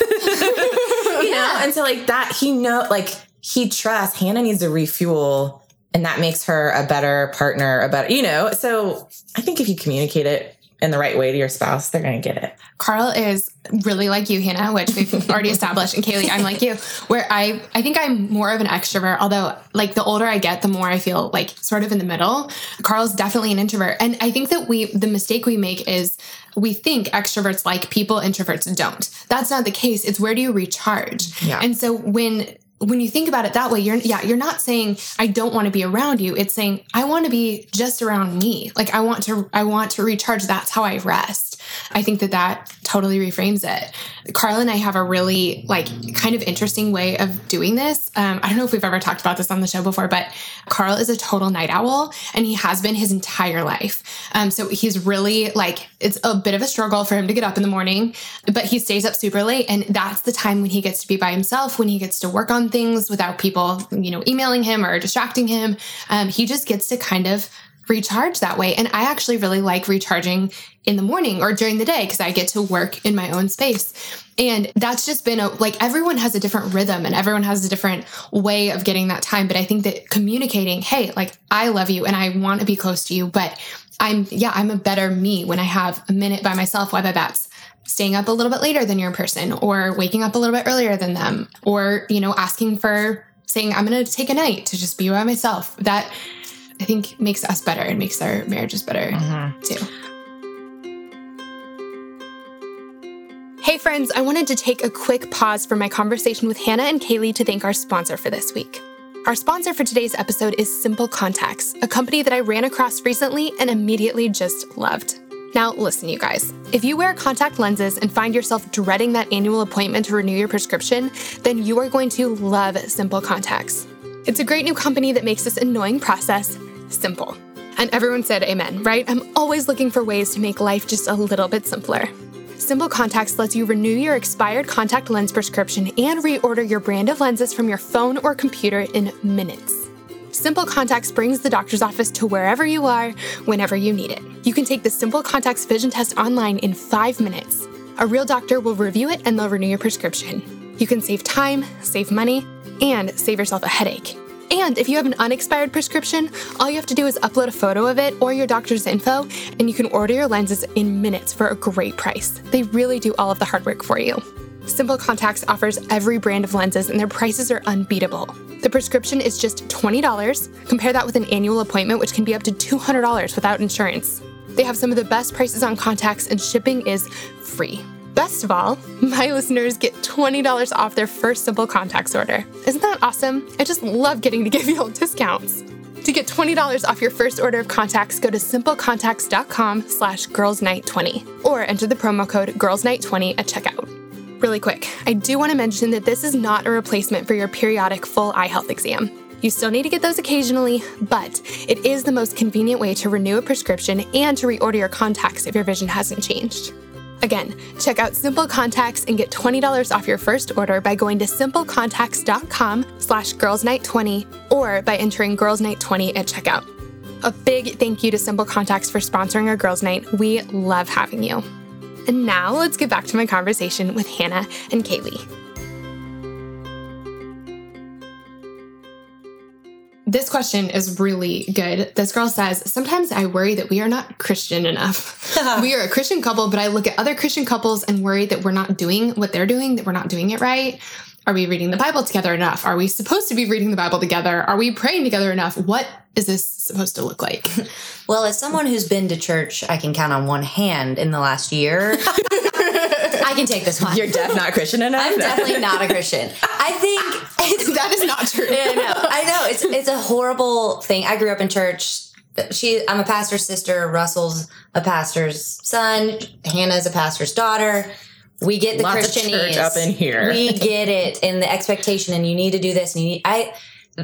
and so like that, he know like he trusts Hanna needs to refuel and that makes her a better partner, a better, you know. So I think if you communicate it in the right way to your spouse, they're going to get it. Carl is really like you, Hanna, which we've *laughs* already established. And Kailey, I'm like you, where I, I think I'm more of an extrovert, although like the older I get, the more I feel like sort of in the middle. Carl's definitely an introvert. And I think that we, the mistake we make is we think extroverts like people, introverts don't. That's not the case. It's where do you recharge? Yeah. And so when when you think about it that way, you're yeah, you're not saying I don't want to be around you. It's saying I want to be just around me. Like I want to I want to recharge. That's how I rest. I think that that totally reframes it. Carl and I have a really like kind of interesting way of doing this. Um, I don't know if we've ever talked about this on the show before, but Carl is a total night owl and he has been his entire life. Um, so he's really like, it's a bit of a struggle for him to get up in the morning, but he stays up super late. And that's the time when he gets to be by himself, when he gets to work on things without people, you know, emailing him or distracting him. Um, he just gets to kind of recharge that way. And I actually really like recharging in the morning or during the day because I get to work in my own space. And that's just been a like everyone has a different rhythm and everyone has a different way of getting that time. But I think that communicating, hey, like I love you and I want to be close to you, but I'm, yeah, I'm a better me when I have a minute by myself, Why whether that's staying up a little bit later than your person or waking up a little bit earlier than them or, you know, asking for saying, I'm going to take a night to just be by myself. That I think makes us better and makes our marriages better mm-hmm. too. Hey, friends, I wanted to take a quick pause from my conversation with Hanna and Kailey to thank our sponsor for this week. Our sponsor for today's episode is Simple Contacts, a company that I ran across recently and immediately just loved. Now, listen, you guys. If you wear contact lenses and find yourself dreading that annual appointment to renew your prescription, then you are going to love Simple Contacts. It's a great new company that makes this annoying process simple. And everyone said amen, right? I'm always looking for ways to make life just a little bit simpler. Simple Contacts lets you renew your expired contact lens prescription and reorder your brand of lenses from your phone or computer in minutes. Simple Contacts brings the doctor's office to wherever you are, whenever you need it. You can take the Simple Contacts vision test online in five minutes. A real doctor will review it and they'll renew your prescription. You can save time, save money, and save yourself a headache. And if you have an unexpired prescription, all you have to do is upload a photo of it or your doctor's info, and you can order your lenses in minutes for a great price. They really do all of the hard work for you. Simple Contacts offers every brand of lenses, and their prices are unbeatable. The prescription is just $20. Compare that with an annual appointment, which can be up to $200 without insurance. They have some of the best prices on contacts, and shipping is free. Best of all, *laughs* my listeners get $20 off their first Simple Contacts order. Isn't that awesome? I just love getting to give *laughs* you all discounts. To get $20 off your first order of contacts, go to simplecontacts.com slash girlsnight20 or enter the promo code girlsnight20 at checkout. Really quick, I do want to mention that this is not a replacement for your periodic full eye health exam. You still need to get those occasionally, but it is the most convenient way to renew a prescription and to reorder your contacts if your vision hasn't changed. Again, check out Simple Contacts and get $20 off your first order by going to simplecontacts.com slash girlsnight20 or by entering girlsnight20 at checkout. A big thank you to Simple Contacts for sponsoring our Girls Night. We love having you. And now let's get back to my conversation with Hanna and Kailey. This question is really good. This girl says, Sometimes I worry that we are not Christian enough. *laughs* we are a Christian couple, but I look at other Christian couples and worry that we're not doing what they're doing, that we're not doing it right. Are we reading the Bible together enough? Are we supposed to be reading the Bible together? Are we praying together enough? What is this supposed to look like? well, as someone who's been to church, I can count on one hand in the last year. *laughs* I can take this one. You're definitely not Christian enough. I'm definitely not a Christian. I think *laughs* that is not true. Yeah, no, I know it's it's a horrible thing. I grew up in church. She, I'm a pastor's sister. Russell's a pastor's son. Hanna's a pastor's daughter. We get the Lots Christianese up in here. we get it, and the expectation, and you need to do this, and you need. I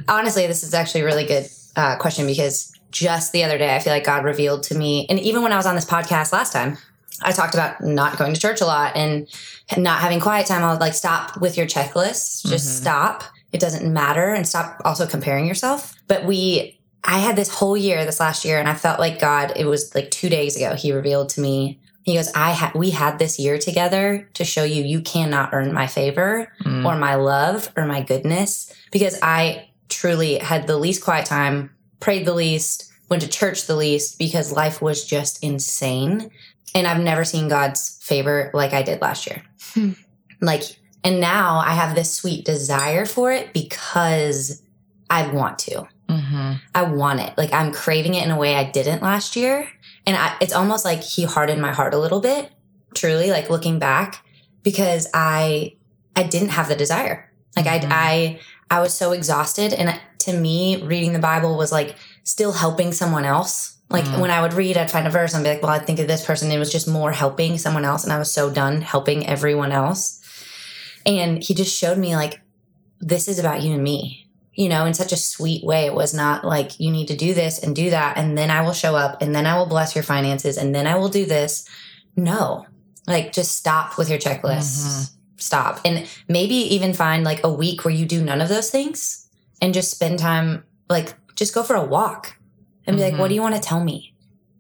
honestly, this is actually a really good uh, question because just the other day, I feel like God revealed to me, and even when I was on this podcast last time, I talked about not going to church a lot and not having quiet time. I would like stop with your checklist. Just mm-hmm. stop. It doesn't matter and stop also comparing yourself. But we, I had this whole year, this last year, and I felt like God, it was like two days ago, he revealed to me He goes, I had, we had this year together to show you, you cannot earn my favor mm. or my love or my goodness because I truly had the least quiet time, prayed the least, went to church the least because life was just insane. And I've never seen God's favor like I did last year. Hmm. Like, and now I have this sweet desire for it because I want to. Mm-hmm. I want it. Like I'm craving it in a way I didn't last year. And I, it's almost like he hardened my heart a little bit, truly, like looking back, because I, I didn't have the desire. Like mm-hmm. I, I, I was so exhausted. And to me, reading the Bible was like still helping someone else. Like mm-hmm. when I would read, I'd find a verse and be like, well, I think of this person. It was just more helping someone else. And I was so done helping everyone else. And he just showed me like, this is about you and me you know, in such a sweet way. It was not like you need to do this and do that. And then I will show up and then I will bless your finances and then I will do this. No, like just stop with your checklist. Mm-hmm. Stop. And maybe even find like a week where you do none of those things and just spend time, like just go for a walk and be mm-hmm. like, what do you want to tell me?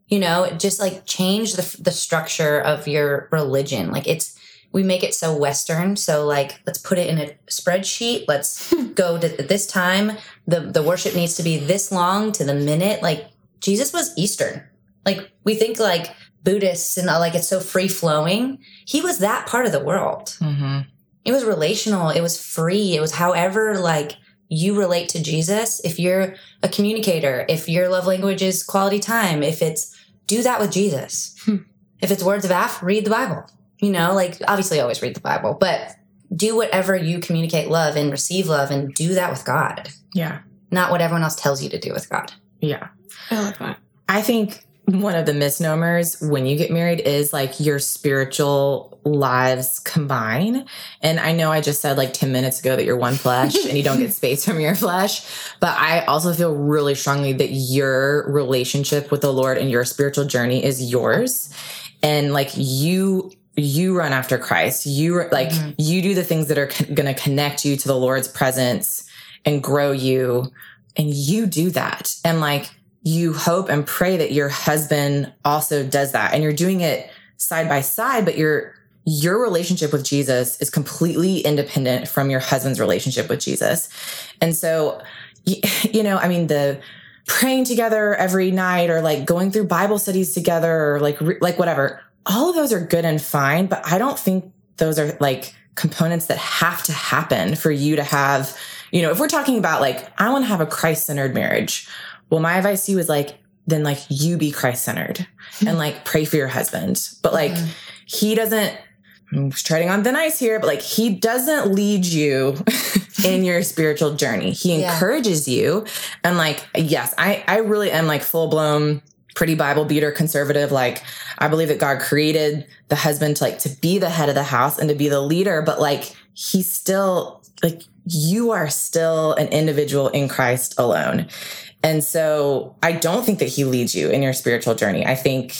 You know, just like change the, the structure of your religion. Like it's, we make it so Western. So like, let's put it in a spreadsheet. Let's *laughs* go to this time. The, the worship needs to be this long to the minute. Like Jesus was Eastern. Like we think like Buddhists and like it's so free flowing. He was that part of the world. Mm-hmm. It was relational. It was free. It was however like you relate to Jesus. If you're a communicator, if your love language is quality time, if it's do that with Jesus. Hmm. If it's words of af, read the Bible. You know, like obviously always read the Bible, but do whatever you communicate love and receive love and do that with God. Yeah. Not what everyone else tells you to do with God. Yeah. I love that. I think one of the misnomers when you get married is like your spiritual lives combine. And I know I just said like 10 minutes ago that you're one flesh and you don't get *laughs* space from your flesh, but I also feel really strongly that your relationship with the Lord and your spiritual journey is yours. And like you you run after Christ. You like mm-hmm. you do the things that are co- going to connect you to the Lord's presence and grow you and you do that. And like you hope and pray that your husband also does that and you're doing it side by side but your your relationship with Jesus is completely independent from your husband's relationship with Jesus. And so *laughs* you know, I mean the praying together every night or like going through Bible studies together or like like whatever all of those are good and fine, but I don't think those are like components that have to happen for you to have, you know, if we're talking about like, I want to have a Christ centered marriage. Well, my advice to you is like, then like you be Christ centered and like pray for your husband. But like, mm-hmm. he doesn't, I'm treading on thin ice here, but like he doesn't lead you *laughs* in your spiritual journey. He yeah. encourages you. And like, yes, I, I really am like full blown pretty Bible beater conservative. Like I believe that God created the husband to like to be the head of the house and to be the leader, but like he's still like you are still an individual in Christ alone. And so I don't think that he leads you in your spiritual journey. I think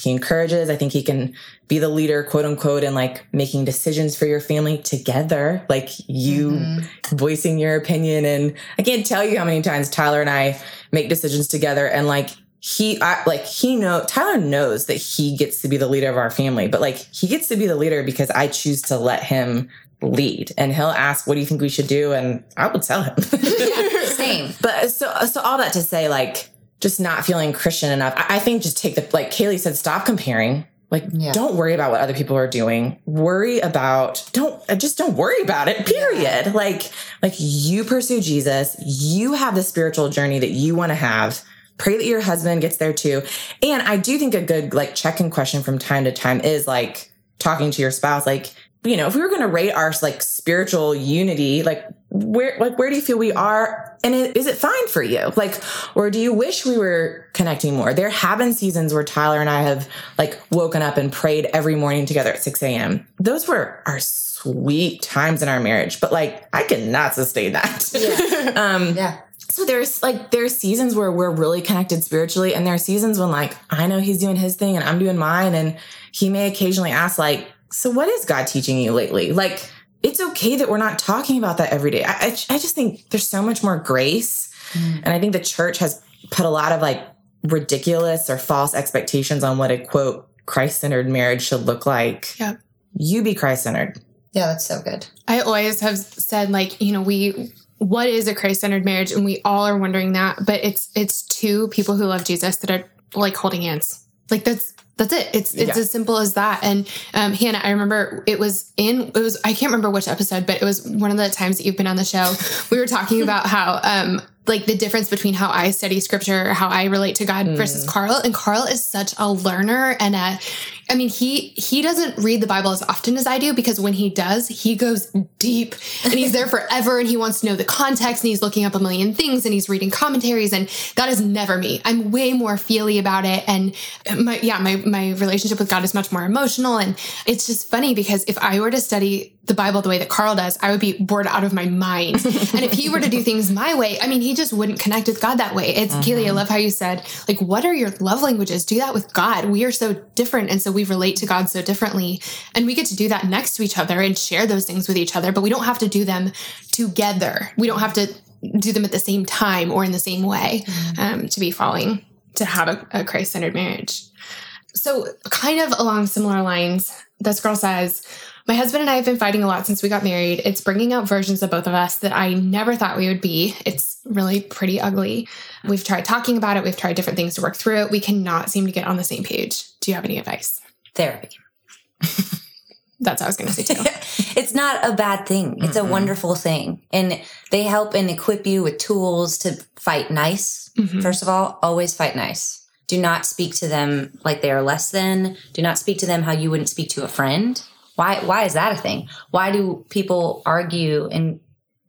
he encourages. I think he can be the leader, quote unquote, and like making decisions for your family together, like you mm-hmm. voicing your opinion. And I can't tell you how many times Tyler and I make decisions together and like he I, like he know Tyler knows that he gets to be the leader of our family, but like he gets to be the leader because I choose to let him lead. And he'll ask, "What do you think we should do?" And I will tell him. yeah, *laughs* same. *laughs* But so so all that to say, like just not feeling Christian enough. I, I think just take the like Kailey said, stop comparing. Like, yeah. don't worry about what other people are doing. Worry about don't uh, just don't worry about it. Period. Yeah. Like like you pursue Jesus. You have the spiritual journey that you want to have pray that your husband gets there too. And I do think a good like check-in question from time to time is like talking to your spouse, like, you know, if we were going to rate our like spiritual unity, like where, like, where do you feel we are? And it, is it fine for you? Like, or do you wish we were connecting more? There have been seasons where Tyler and I have like woken up and prayed every morning together at 6 a.m. Those were our sweet times in our marriage, but like I cannot sustain that. Yeah. *laughs* um, yeah so there's like there's seasons where we're really connected spiritually and there are seasons when like i know he's doing his thing and i'm doing mine and he may occasionally ask like so what is god teaching you lately like it's okay that we're not talking about that every day i, I, I just think there's so much more grace mm. and i think the church has put a lot of like ridiculous or false expectations on what a quote Christ centered marriage should look like. Yep. You be Christ centered. Yeah, that's so good. I always have said, like, you know, we what is a Christ-centered marriage? And we all are wondering that, but it's it's two people who love Jesus that are like holding hands. Like that's that's it. It's it's yeah. as simple as that. And um, Hanna, I remember it was in it was I can't remember which episode, but it was one of the times that you've been on the show. We were talking about *laughs* how um, like the difference between how I study scripture, how I relate to God mm. versus Carl. And Carl is such a learner and a I mean, he he doesn't read the Bible as often as I do because when he does, he goes deep and he's there *laughs* forever and he wants to know the context and he's looking up a million things and he's reading commentaries and that is never me. I'm way more feely about it and my yeah, my my relationship with God is much more emotional and it's just funny because if I were to study the Bible the way that Carl does, I would be bored out of my mind. *laughs* and if he were to do things my way, I mean, he just wouldn't connect with God that way. It's mm-hmm. Kailey, I love how you said, like, what are your love languages? Do that with God. We are so different. And so we relate to God so differently. And we get to do that next to each other and share those things with each other, but we don't have to do them together. We don't have to do them at the same time or in the same way mm-hmm. um, to be following, to have a, a Christ centered marriage. So, kind of along similar lines, this girl says, my husband and I have been fighting a lot since we got married. It's bringing out versions of both of us that I never thought we would be. It's really pretty ugly. We've tried talking about it, we've tried different things to work through it. We cannot seem to get on the same page. Do you have any advice? Therapy. *laughs* That's what I was going to say too. *laughs* it's not a bad thing. It's mm-hmm. a wonderful thing. And they help and equip you with tools to fight nice. Mm-hmm. First of all, always fight nice. Do not speak to them like they are less than. Do not speak to them how you wouldn't speak to a friend. Why why is that a thing? Why do people argue and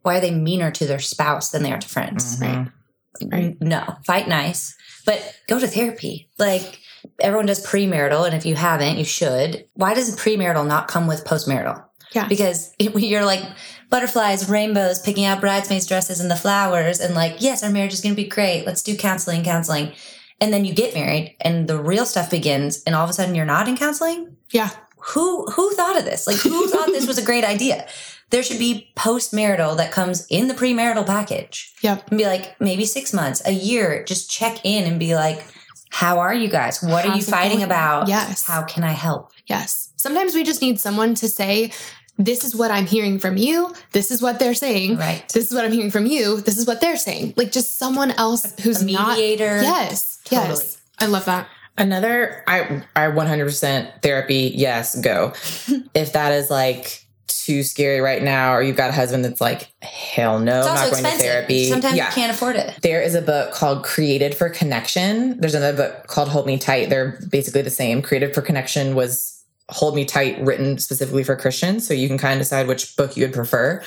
why are they meaner to their spouse than they are to friends? Mm-hmm. Right. right. No, fight nice, but go to therapy. Like everyone does premarital, and if you haven't, you should. Why does premarital not come with postmarital? Yeah. Because *laughs* it, you're like butterflies, rainbows, picking out bridesmaids' dresses and the flowers, and like, yes, our marriage is going to be great. Let's do counseling, counseling. And then you get married and the real stuff begins, and all of a sudden you're not in counseling. Yeah who who thought of this? Like who *laughs* thought this was a great idea? There should be post-marital that comes in the premarital package. Yeah. And be like maybe 6 months, a year, just check in and be like how are you guys? What How's are you fighting about? Yes. How can I help? Yes. Sometimes we just need someone to say, this is what I'm hearing from you. This is what they're saying. Right. This is what I'm hearing from you. This is what they're saying. Like just someone else who's a mediator. Not, yes. Totally. Yes. I love that. Another, I, I 100% therapy. Yes, go. *laughs* if that is like too scary right now, or you've got a husband that's like, hell no, I'm not going expensive. to therapy. Sometimes yeah. you can't afford it. There is a book called Created for Connection. There's another book called Hold Me Tight. They're basically the same. Created for Connection was Hold Me Tight written specifically for Christians. So you can kind of decide which book you would prefer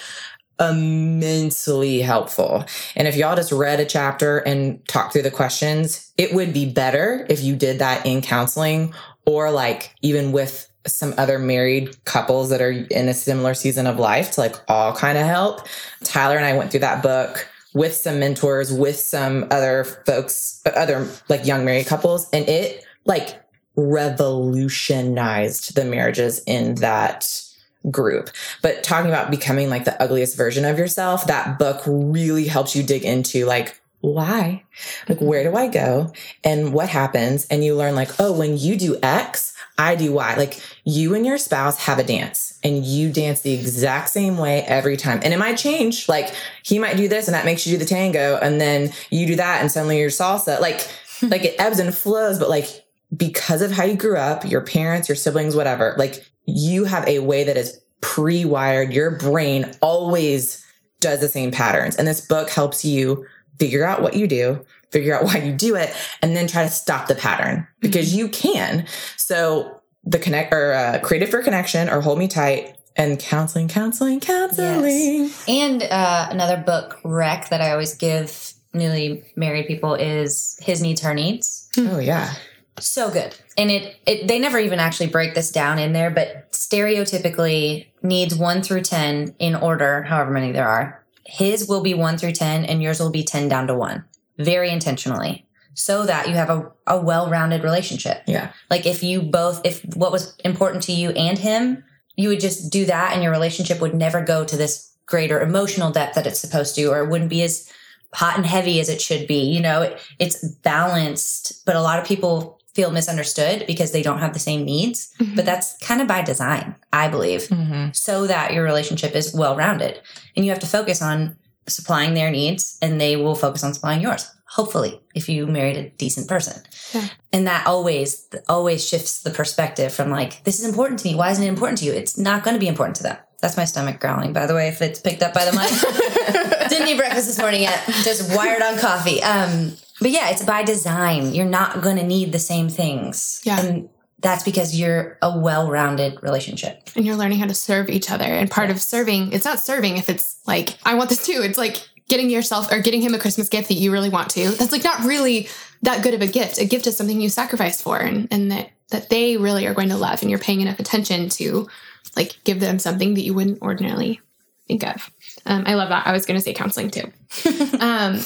immensely helpful. And if y'all just read a chapter and talk through the questions, it would be better if you did that in counseling or like even with some other married couples that are in a similar season of life to like all kind of help. Tyler and I went through that book with some mentors, with some other folks, other like young married couples, and it like revolutionized the marriages in that group. But talking about becoming like the ugliest version of yourself, that book really helps you dig into like, why? Like, mm-hmm. where do I go? And what happens? And you learn like, oh, when you do X, I do why. Like you and your spouse have a dance and you dance the exact same way every time. And it might change. Like he might do this and that makes you do the tango. And then you do that and suddenly you're salsa. Like, *laughs* like it ebbs and flows, but like because of how you grew up, your parents, your siblings, whatever, like you have a way that is pre wired. Your brain always does the same patterns. And this book helps you figure out what you do, figure out why you do it, and then try to stop the pattern because mm-hmm. you can. So the connect or uh, creative for connection or hold me tight and counseling, counseling, counseling. Yes. And uh, another book rec that I always give newly married people is His Needs, Her Needs. Oh yeah so good and it, it they never even actually break this down in there but stereotypically needs 1 through 10 in order however many there are his will be 1 through 10 and yours will be 10 down to 1 very intentionally so that you have a, a well-rounded relationship yeah like if you both if what was important to you and him you would just do that and your relationship would never go to this greater emotional depth that it's supposed to or it wouldn't be as hot and heavy as it should be you know it, it's balanced but a lot of people feel misunderstood because they don't have the same needs. Mm-hmm. But that's kind of by design, I believe, mm-hmm. so that your relationship is well rounded. And you have to focus on supplying their needs and they will focus on supplying yours. Hopefully, if you married a decent person. Yeah. And that always, always shifts the perspective from like, this is important to me. Why isn't it important to you? It's not going to be important to them. That's my stomach growling, by the way, if it's picked up by the mic. *laughs* Didn't eat breakfast this morning yet. Just wired on coffee. Um, but yeah, it's by design. You're not going to need the same things. Yeah. And that's because you're a well-rounded relationship. And you're learning how to serve each other. And part yes. of serving, it's not serving if it's like, I want this too. It's like getting yourself or getting him a Christmas gift that you really want to. That's like not really that good of a gift. A gift is something you sacrifice for and, and that that they really are going to love and you're paying enough attention to like give them something that you wouldn't ordinarily think of. Um, I love that. I was going to say counseling too. *laughs* um,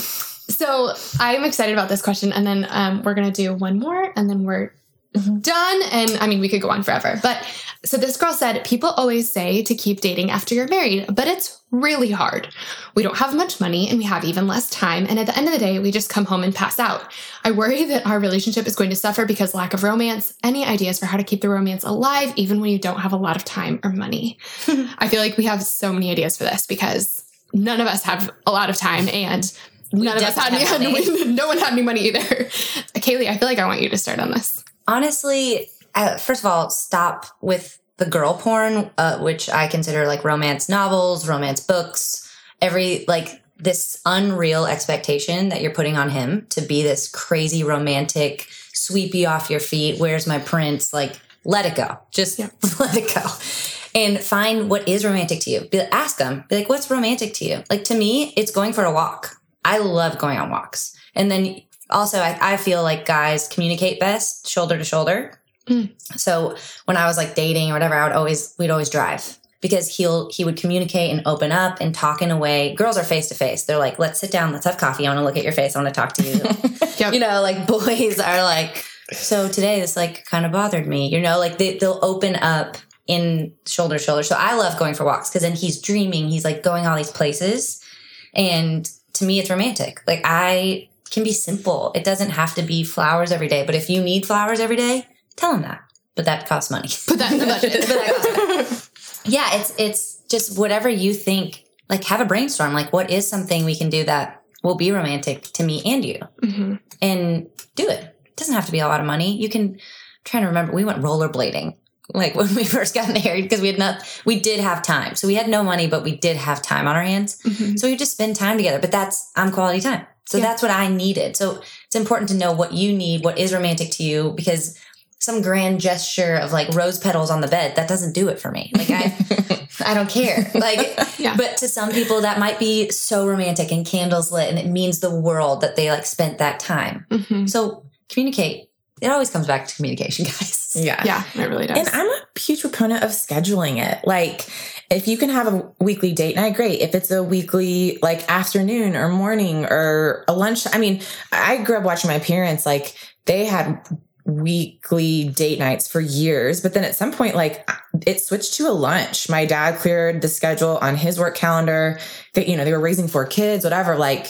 so I'm excited about this question, and then um, we're gonna do one more, and then we're Mm-hmm. done. And I mean, we could go on forever, but so this girl said, people always say to keep dating after you're married, but it's really hard. We don't have much money and we have even less time. And at the end of the day, we just come home and pass out. I worry that our relationship is going to suffer because lack of romance. Any ideas for how to keep the romance alive, even when you don't have a lot of time or money? *laughs* I feel like we have so many ideas for this because none of us have a lot of time and None of us had any. money. *laughs* no one had any money either. *laughs* Kailey, I feel like I want you to start on this. Honestly, uh, first of all, stop with the girl porn, uh, which I consider like romance novels, romance books, every like this unreal expectation that you're putting on him to be this crazy romantic, sweep you off your feet. Where's my prince? Like, let it go. Just yeah. *laughs* let it go. And find what is romantic to you. Be, ask them. Be like, what's romantic to you? Like to me, it's going for a walk. I love going on walks. And then also, I, I feel like guys communicate best shoulder to shoulder. Mm. So when I was like dating or whatever, I would always, we'd always drive because he'll, he would communicate and open up and talk in a way. Girls are face to face. They're like, let's sit down, let's have coffee. I want to look at your face. I want to talk to you. yep. *laughs* *laughs* You know, like boys are like, so today this like kind of bothered me, you know, like they, they'll open up in shoulder to shoulder. So I love going for walks because then he's dreaming. He's like going all these places and to me, it's romantic. Like I can be simple. It doesn't have to be flowers every day. But if you need flowers every day, tell him that. But that costs money. *laughs* Put that in the budget. but that costs money. *laughs* Yeah, it's it's just whatever you think. Like have a brainstorm. Like what is something we can do that will be romantic to me and you, mm-hmm. and do it. It doesn't have to be a lot of money. You can. I'm trying to remember, we went rollerblading like *laughs* when we first got married because we had not we did have time so we had no money but we did have time on our hands mm-hmm. so we just spend time together but that's on quality time so yeah. that's what i needed so it's important to know what you need what is romantic to you because some grand gesture of like rose petals on the bed that doesn't do it for me like i *laughs* i don't care like yeah. but to some people that might be so romantic and candles lit and it means the world that they like spent that time mm-hmm. so communicate it always comes back to communication *laughs* guys yeah. Yeah, it really does. And I'm a huge proponent of scheduling it. Like, if you can have a weekly date night, great. If it's a weekly, like, afternoon or morning or a lunch, I mean, I grew up watching my parents, like, they had weekly date nights for years. But then at some point, like it switched to a lunch. My dad cleared the schedule on his work calendar. That, you know, they were raising four kids, whatever. Like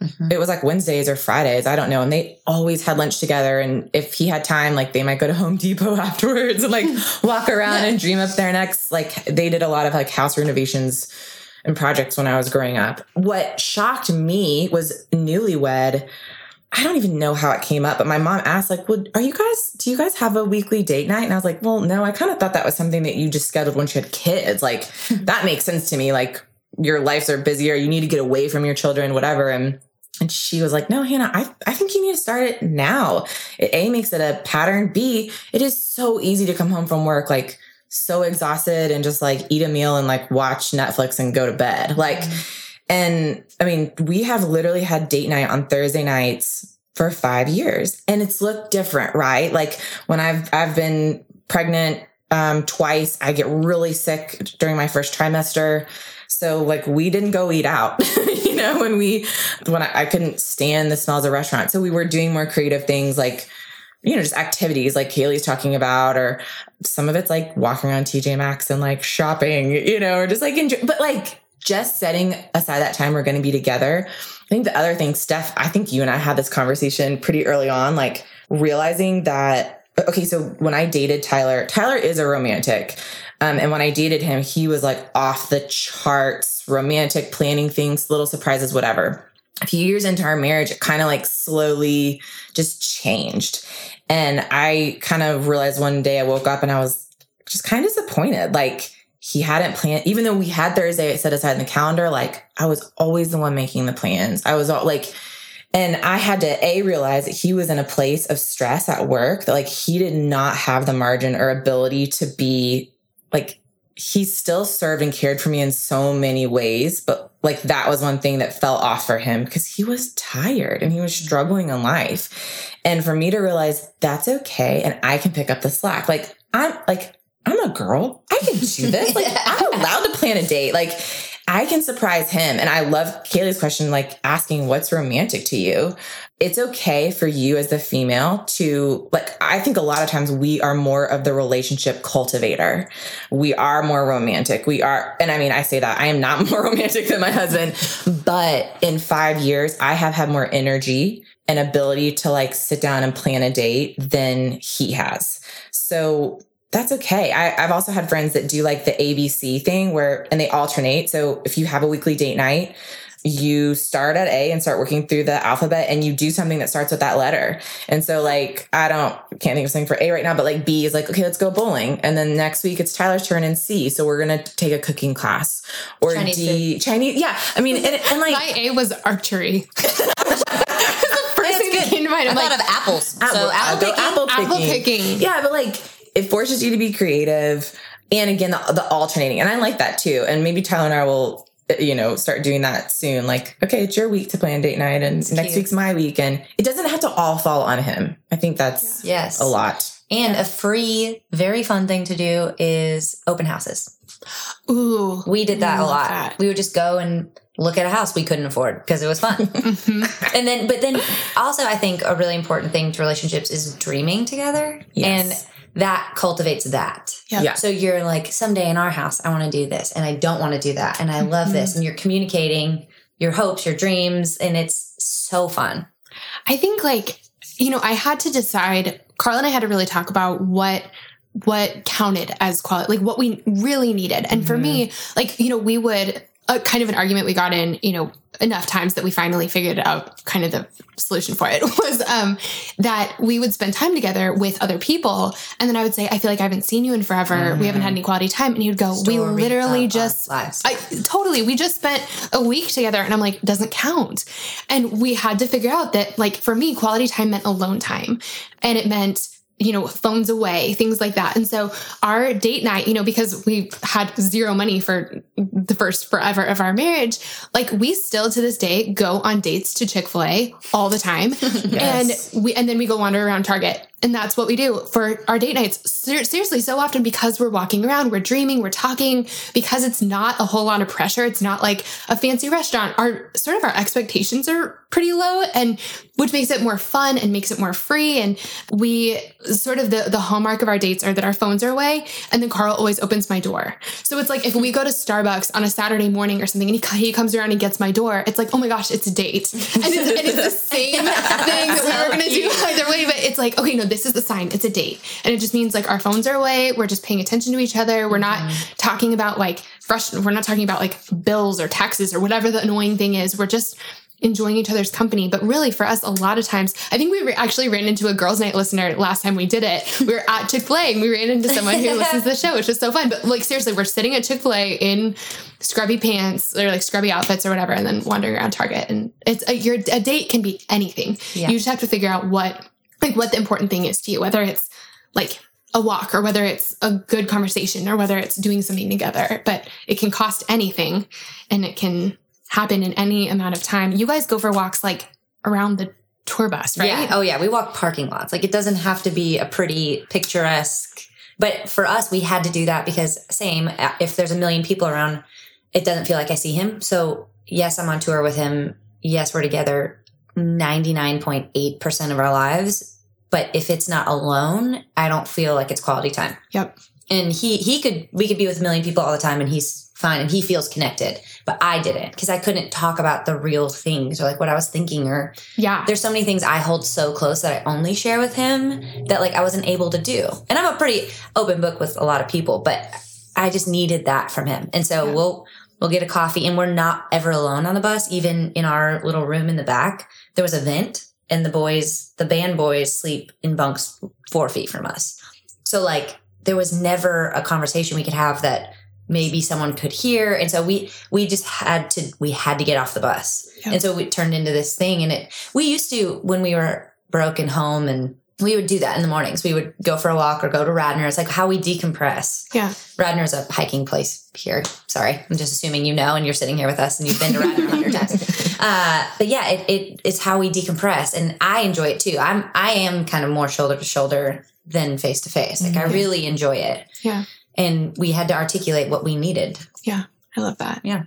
Mm-hmm. It was like Wednesdays or Fridays. I don't know. And they always had lunch together. And if he had time, like they might go to *laughs* Home Depot afterwards and like *laughs* walk around yeah. and dream up their next. Like they did a lot of like house renovations and projects when I was growing up. What shocked me was newlywed. I don't even know how it came up, but my mom asked, like, well, are you guys, do you guys have a weekly date night? And I was like, well, no, I kind of thought that was something that you just scheduled when you had kids. Like, *laughs* that makes sense to me. Like, your lives are busier, you need to get away from your children, whatever. And and she was like, no, Hanna, I, I think you need to start it now. It, a makes it a pattern. B, it is so easy to come home from work, like so exhausted and just like eat a meal and like watch Netflix and go to bed. Like, mm-hmm. and I mean, we have literally had date night on Thursday nights for five years and it's looked different, right? Like when I've, I've been pregnant, um, twice, I get really sick during my first trimester. So like we didn't go eat out, *laughs* you know, when we, when I, I couldn't stand the smells of restaurants. So we were doing more creative things like, you know, just activities like Kailey's talking about, or some of it's like walking around TJ Maxx and like shopping, you know, or just like enjoy, but like just setting aside that time we're going to be together I think the other thing, Steph, I think you and I had this conversation pretty early on, like realizing that, okay, so when I dated Tyler, Tyler is a romantic. Um, and when I dated him, he was like off the charts, romantic, planning things, little surprises, whatever. A few years into our marriage, it kind of like slowly just changed. And I kind of realized one day I woke up and I was just kind of disappointed. Like, he hadn't planned, even though we had Thursday set aside in the calendar, like I was always the one making the plans. I was all like, and I had to A, realize that he was in a place of stress at work, that like he did not have the margin or ability to be like, he still served and cared for me in so many ways, but like that was one thing that fell off for him because he was tired and he was struggling in life. And for me to realize that's okay and I can pick up the slack. Like, I'm like, I'm a girl. I can do *laughs* this. Like, I'm allowed to plan a date. Like, I can surprise him. And I love Kailey's question, like asking what's romantic to you. It's okay for you as the female to, like, I think a lot of times we are more of the relationship cultivator. We are more romantic. We are, and I mean, I say that I am not *laughs* more romantic than my husband, but in five years, I have had more energy and ability to like sit down and plan a date than he has. So that's okay. I, have also had friends that do like the ABC thing where, and they alternate. So if you have a weekly date night, you start at A and start working through the alphabet and you do something that starts with that letter. And so like, I don't, can't think of something for A right now, but like B is like, okay, let's go bowling. And then next week it's Tyler's turn in C. So we're going to take a cooking class or Chinese D, food. Chinese. Yeah. I mean, and, and like. My A was archery. *laughs* *laughs* I thought of apples. Apple, so apple, picking. apple picking. Apple picking. Yeah, but like it forces you to be creative. And again, the, the alternating. And I like that too. And maybe Tyler and I will you know, start doing that soon. Like, okay, it's your week to plan date night and it's next cute. week's my week. And it doesn't have to all fall on him. I think that's yeah. yes. a lot. And a free, very fun thing to do is open houses. Ooh. We did that a lot. That. We would just go and look at a house we couldn't afford because it was fun. *laughs* mm-hmm. And then, but then also I think a really important thing to relationships is dreaming together. Yes. And that cultivates that. Yeah. yeah. So you're like, someday in our house, I want to do this and I don't want to do that. And I love mm-hmm. this. And you're communicating your hopes, your dreams, and it's so fun. I think like, you know, I had to decide, Carl and I had to really talk about what what counted as quality, like what we really needed. And mm-hmm. for me, like, you know, we would a kind of an argument we got in, you know, enough times that we finally figured out kind of the solution for it *laughs* was um, that we would spend time together with other people. And then I would say, I feel like I haven't seen you in forever. Mm. We haven't had any quality time. And he would go, Story we literally just, I, totally, we just spent a week together. And I'm like, doesn't count. And we had to figure out that like for me, quality time meant alone time. And it meant, you know, phones away, things like that. And so our date night, you know, because we had zero money for the first forever of our marriage, like we still to this day go on dates to Chick-fil-A all the time. *laughs* yes. And we, and then we go wander around Target and that's what we do for our date nights. Ser- seriously, so often because we're walking around, we're dreaming, we're talking, because it's not a whole lot of pressure. It's not like a fancy restaurant. Our sort of our expectations are pretty low and which makes it more fun and makes it more free. And we sort of the, the hallmark of our dates are that our phones are away. And then Carl always opens my door. So it's like if we go to Starbucks on a Saturday morning or something and he, he comes around and gets my door, it's like, oh my gosh, it's a date. And it's, and it's the *laughs* same thing that we were going to do *laughs* either way. But it's like, okay, no, this is the sign. It's a date. And it just means like our phones are away. We're just paying attention to each other. We're not mm-hmm. talking about like fresh, we're not talking about like bills or taxes or whatever the annoying thing is. We're just enjoying each other's company. But really, for us, a lot of times, I think we re- actually ran into a girls' night listener last time we did it. We were at Chick fil A and we ran into someone who listens to the show, which was so fun. But like, seriously, we're sitting at Chick fil A in scrubby pants or like scrubby outfits or whatever, and then wandering around Target. And it's a, your, a date can be anything. Yeah. You just have to figure out what, like, what the important thing is to you, whether it's like, a walk or whether it's a good conversation or whether it's doing something together but it can cost anything and it can happen in any amount of time. You guys go for walks like around the tour bus, right? Yeah. Oh yeah. We walk parking lots. Like it doesn't have to be a pretty picturesque, but for us, we had to do that because same, uh, if there's a million people around, it doesn't feel like I see him. So yes, I'm on tour with him. Yes, we're together 99.8% of our lives. But if it's not alone, I don't feel like it's quality time. Yep. And he, he could, we could be with a million people all the time and he's fine. And he feels connected, but I didn't because I couldn't talk about the real things or like what I was thinking or yeah. There's so many things I hold so close that I only share with him that like I wasn't able to do. And I'm a pretty open book with a lot of people, but I just needed that from him. And so yeah. we'll we'll get a coffee and we're not ever alone on the bus, even in our little room in the back. There was a vent and the boys, the band boys sleep in bunks four feet from us. So like there was never a conversation we could have that maybe someone could hear and so we we just had to we had to get off the bus yep. and so it turned into this thing and it we used to when we were broken home and we would do that in the mornings. We would go for a walk or go to Radnor. It's like how we decompress. Yeah. Radnor's a hiking place here. Sorry. I'm just assuming you know and you're sitting here with us and you've been to Radnor a hundred times. *laughs* Uh, but yeah, it, it, it's how we decompress. And I enjoy it too. I'm, I am kind of more shoulder to shoulder than face to face. Like mm-hmm. I really enjoy it. Yeah and we had to articulate what we needed. Yeah, I love that. Yeah.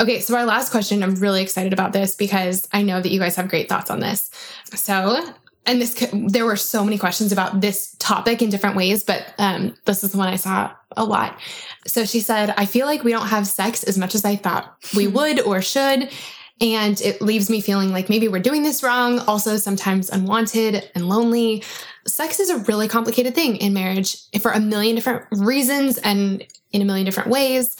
Okay, so our last question, I'm really excited about this because I know that you guys have great thoughts on this. So, and this there were so many questions about this topic in different ways, but um, this is the one I saw a lot. So she said, "I feel like we don't have sex as much as I thought we would or should." And it leaves me feeling like maybe we're doing this wrong, also sometimes unwanted and lonely sex is a really complicated thing in marriage for a million different reasons and in a million different ways.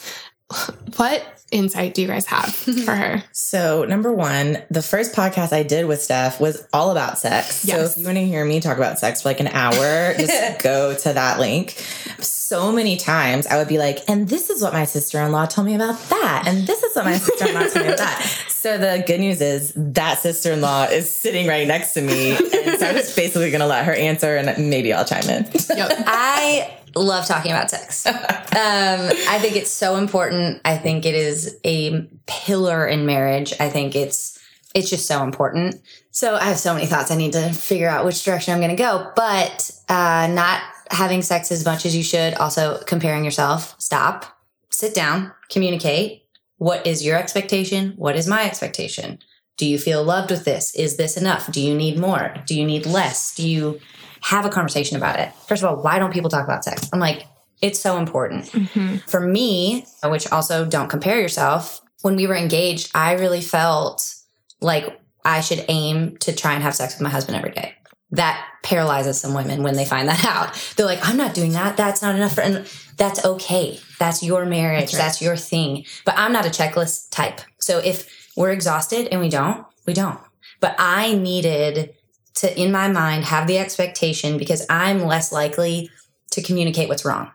What insight do you guys have *laughs* for her? So, number one, the first podcast I did with Steph was all about sex. Yes. So, if you want to hear me talk about sex for like an hour, just *laughs* go to that link. So many times I would be like, and this is what my sister in law told me about that. And this is what my sister in law told me about that. *laughs* So, the good news is that sister in law is sitting right next to me. And so, I'm just basically going to let her answer and maybe I'll chime in. Yep. I love talking about sex. *laughs* um, I think it's so important. I think it is a pillar in marriage. I think it's it's just so important. So I have so many thoughts. I need to figure out which direction I'm going to go. But uh, not having sex as much as you should. Also comparing yourself. Stop. Sit down. Communicate. What is your expectation? What is my expectation? Do you feel loved with this? Is this enough? Do you need more? Do you need less? Do you have a conversation about it. First of all, why don't people talk about sex? I'm like, it's so important. Mm-hmm. For me, which also don't compare yourself, when we were engaged, I really felt like I should aim to try and have sex with my husband every day. That paralyzes some women when they find that *laughs* out. They're like, I'm not doing that. That's not enough for, and that's okay. That's your marriage. That's, right. that's your thing. But I'm not a checklist type. So if we're exhausted and we don't, we don't. But I needed to, in my mind, have the expectation because I'm less likely to communicate what's wrong.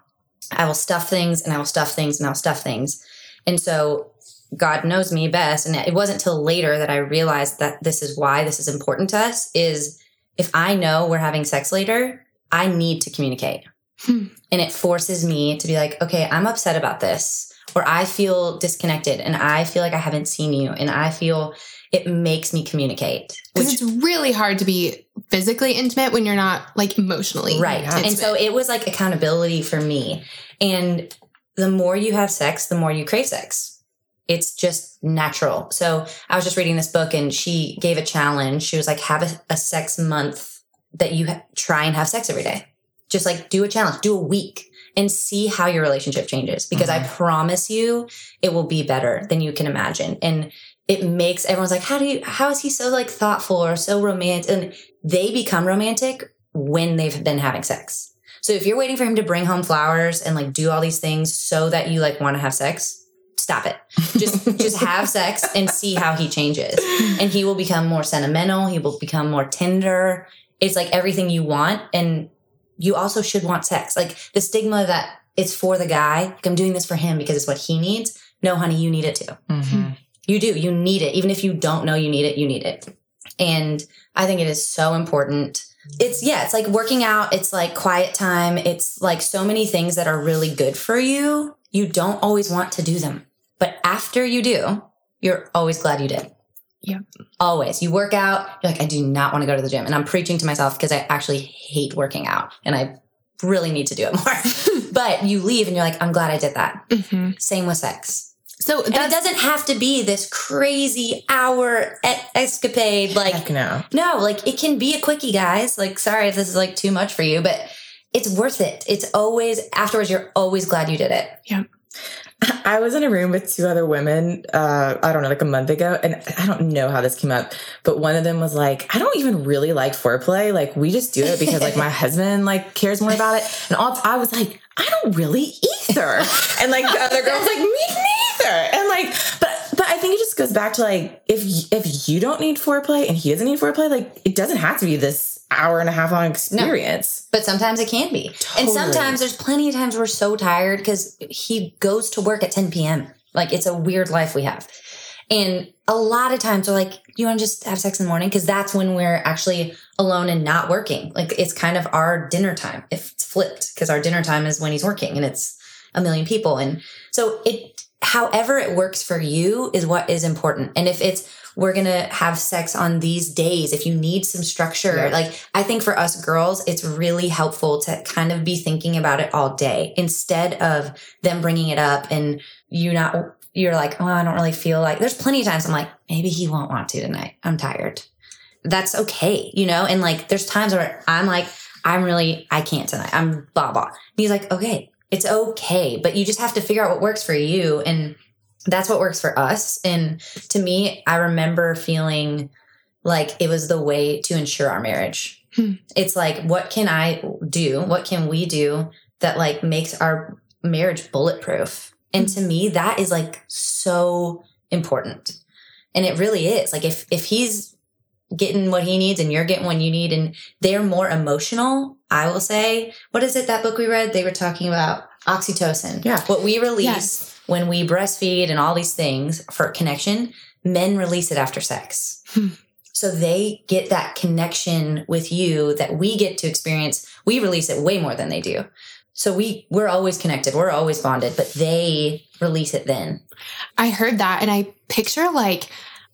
I will stuff things and I will stuff things and I'll stuff things. And so God knows me best. And it wasn't till later that I realized that this is why this is important to us is if I know we're having sex later, I need to communicate. Hmm. And it forces me to be like, okay, I'm upset about this, or I feel disconnected and I feel like I haven't seen you and I feel it makes me communicate. Because it's really hard to be physically intimate when you're not like emotionally. Right. Intimate. And so it was like accountability for me. And the more you have sex, the more you crave sex. It's just natural. So I was just reading this book and she gave a challenge. She was like, have a, a sex month that you ha- try and have sex every day. Just like do a challenge, do a week and see how your relationship changes because mm-hmm. I promise you it will be better than you can imagine. And it makes everyone's like, how do you, how is he so like thoughtful or so romantic? And they become romantic when they've been having sex. So if you're waiting for him to bring home flowers and like do all these things so that you like want to have sex, stop it. Just *laughs* just have sex and see how he changes. And he will become more sentimental, he will become more tender. It's like everything you want and you also should want sex. Like the stigma that it's for the guy, like I'm doing this for him because it's what he needs. No, honey, you need it too. Mm-hmm. You do. You need it. Even if you don't know you need it, you need it. And I think it is so important. It's, yeah, it's like working out. It's like quiet time. It's like so many things that are really good for you. You don't always want to do them. But after you do, you're always glad you did. Yeah. Always. You work out, you're like, I do not want to go to the gym. And I'm preaching to myself because I actually hate working out and I really need to do it more. *laughs* but you leave and you're like, I'm glad I did that. Mm-hmm. Same with sex. So it doesn't have to be this crazy hour escapade. Like, Heck no. No, like it can be a quickie, guys. Like, sorry if this is like too much for you, but it's worth it. It's always, afterwards, you're always glad you did it. Yeah. I was in a room with two other women, uh, I don't know, like a month ago, and I don't know how this came up, but one of them was like, I don't even really like foreplay. Like, we just do it because like my *laughs* husband like cares more about it. And all, I was like, I don't really either. and like the other girl's like, me neither. And like, but but I think it just goes back to like if if you don't need foreplay and he doesn't need foreplay, like it doesn't have to be this hour and a half long experience. No, but sometimes it can be. Totally. And sometimes there's plenty of times we're so tired because he goes to work at 10 p.m. Like it's a weird life we have. And a lot of times we're like, you want to just have sex in the morning? Because that's when we're actually alone and not working. Like it's kind of our dinner time. If flipped, because our dinner time is when he's working and it's a million people. And so it, however it works for you is what is important. And if it's, we're going to have sex on these days. If you need some structure, yeah. like I think for us girls, it's really helpful to kind of be thinking about it all day instead of them bringing it up and you not, you're like, oh, I don't really feel like there's plenty of times I'm like, maybe he won't want to tonight. I'm tired. That's okay, you know? And like, there's times where I'm like, I'm really, I can't tonight. I'm blah, blah. And he's like, okay, it's okay, but you just have to figure out what works for you. And that's what works for us. And to me, I remember feeling like it was the way to ensure our marriage. Hmm. It's like, what can I do? What can we do that like makes our marriage bulletproof? And to me, that is like so important. And it really is. Like if if he's getting what he needs and you're getting what you need and they're more emotional, I will say, what is it that book we read? They were talking about oxytocin. Yeah. What we release yes when we breastfeed and all these things for connection, men release it after sex. Hmm. So they get that connection with you that we get to experience. We release it way more than they do. So we we're always connected. We're always bonded, but they release it then. I heard that and I picture like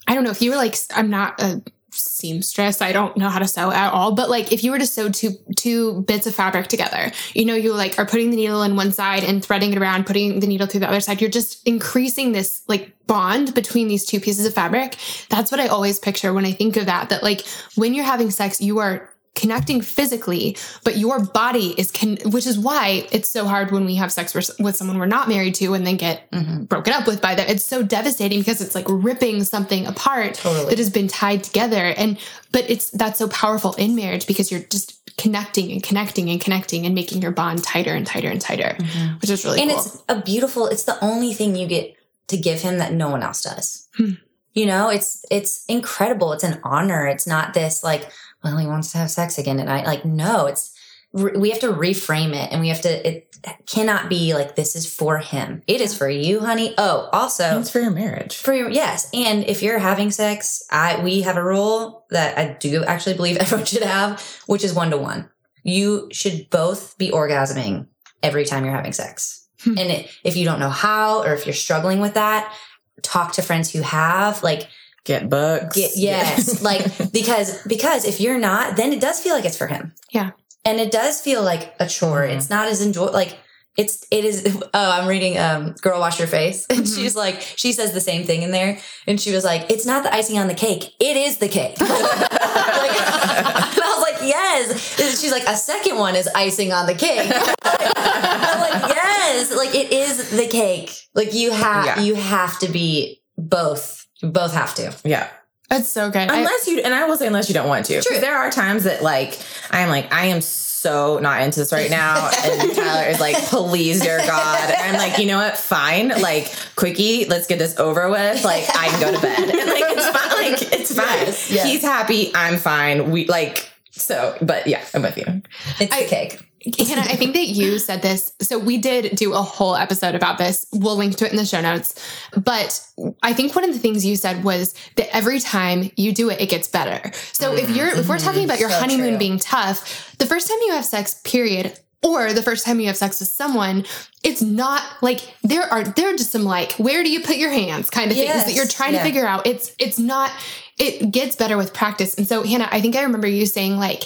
I don't know if you were like I'm not a seamstress. I don't know how to sew at all, but like if you were to sew two two bits of fabric together, you know, you like are putting the needle in one side and threading it around, putting the needle through the other side. You're just increasing this like bond between these two pieces of fabric. That's what I always picture when I think of that. That like when you're having sex, you are connecting physically, but your body is con- which is why it's so hard when we have sex with someone we're not married to and then get mm-hmm. broken up with by them. It's so devastating because it's like ripping something apart totally. that has been tied together. And but it's that's so powerful in marriage because you're just connecting and connecting and connecting and making your bond tighter and tighter and tighter, mm-hmm. which is really and cool. it's a beautiful. It's the only thing you get to give him that no one else does. Hmm. You know, it's it's incredible. It's an honor. It's not this like well, he wants to have sex again tonight. Like, no, it's, we have to reframe it and we have to, it cannot be like, this is for him. It is for you, honey. Oh, also, it's for your marriage. For your, yes. And if you're having sex, I, we have a rule that I do actually believe *laughs* everyone should have, which is one to one. You should both be orgasming every time you're having sex. Hmm. and it, if you don't know how, or if you're struggling with that, talk to friends who have, like, get books. Get, yes. *laughs* like, because, because if you're not, then it does feel like it's for him. Yeah. And it does feel like a chore. Mm-hmm. It's not as enjoy, like, it's, it is, *laughs* oh, I'm reading, um, Girl Wash Your Face. *laughs* And mm-hmm. she's like, she says the same thing in there. And she was like, it's not the icing on the cake. It is the cake. like, and I was like, yes. She's like, a second one is icing on the cake. I'm like, yes. Like, it is the cake. Like, you have, yeah. you have to be both you both have to. Yeah. That's so good. Unless I, you, and I will say, unless you don't want to. True. There are times that, like, I'm like, I am so not into this right now. *laughs* And Tyler is like, please, dear God. And I'm like, you know what? Fine. Like, quickie, let's get this over with. Like, I can go to bed. And like, it's fine. Like, it's fine. Yes, yes. He's happy. I'm fine. We like, so, but yeah, I'm with you. It's I, the cake. Hanna, I think that you said this. So we did do a whole episode about this. We'll link to it in the show notes. But I think one of the things you said was that every time you do it, it gets better. So mm-hmm. if you're if we're talking about your so honeymoon true. being tough, the first time you have sex, period, or the first time you have sex with someone, it's not like there are there are just some like where do you put your hands kind of yes. things that you're trying yeah. to figure out. It's it's not it gets better with practice. And so Hanna, I think I remember you saying like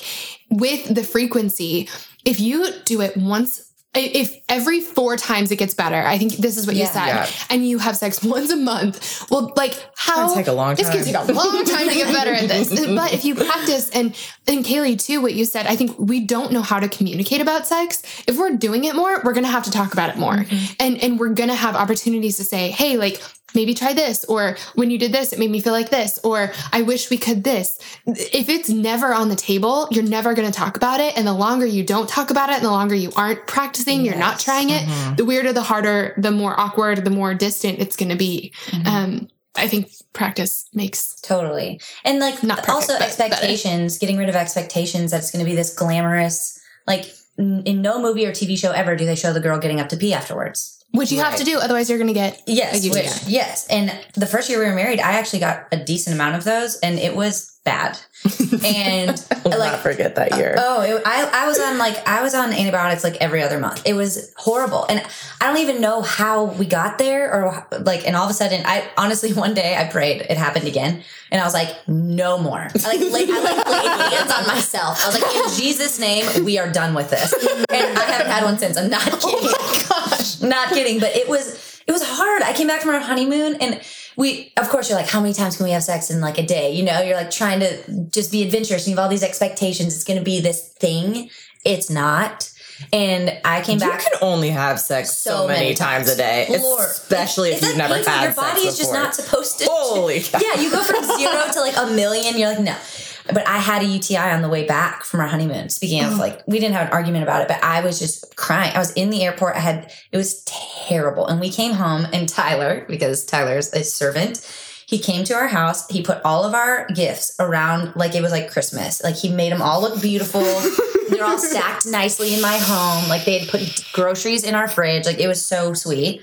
with the frequency, if you do it once if every four times it gets better, I think this is what yeah. you said, yeah. and you have sex *laughs* once a month, well, like how it's take a long time. It's gonna take a long time to get better at this. *laughs* But if you practice, and and Kailey too, what you said, I think we don't know how to communicate about sex. If we're doing it more, we're gonna have to talk about it more, mm-hmm. and and we're gonna have opportunities to say, hey, like maybe try this or when you did this it made me feel like this or i wish we could this if it's never on the table you're never going to talk about it and the longer you don't talk about it and the longer you aren't practicing yes. you're not trying it mm-hmm. the weirder the harder the more awkward the more distant it's going to be mm-hmm. um, I think practice makes totally and like not also expectations, getting rid of expectations that it's going to be this glamorous. Like in no movie or TV show ever do they show the girl getting up to pee afterwards. Which you right. have to do, otherwise you're going to get yes, which, yes. And the first year we were married, I actually got a decent amount of those, and it was bad. *laughs* And I'll like, not forget that year. Oh, it, I I was on like I was on antibiotics like every other month. It was horrible, and I don't even know how we got there, or like. And all of a sudden, I honestly *laughs* one day I prayed, it happened again, and I was like, no more. I like, I like laid hands on myself. I was like, in Jesus' name, we are done with this. And I haven't had one since. I'm not oh kidding. Oh gosh, not kidding. But it was it was hard. I came back from our honeymoon and we of course you're like how many times can we have sex in like a day you know you're like trying to just be adventurous and you have all these expectations it's going to be this thing it's not and I came back. You can only have sex so, so many, many, times a day, Lord. especially if you've never had Your body is just not supposed to. Holy cow. *laughs* Yeah, you go from *laughs* zero to like a million. You're like, no. But I had a UTI on the way back from our honeymoon. Speaking of oh. like, we didn't have an argument about it, but I was just crying. I was in the airport. I had, it was terrible. And we came home and Tyler, because Tyler's a servant, he came to our house. He put all of our gifts around like it was like Christmas. Like he made them all look beautiful. *laughs* They're all stacked nicely in my home. Like they had put groceries in our fridge. Like it was so sweet.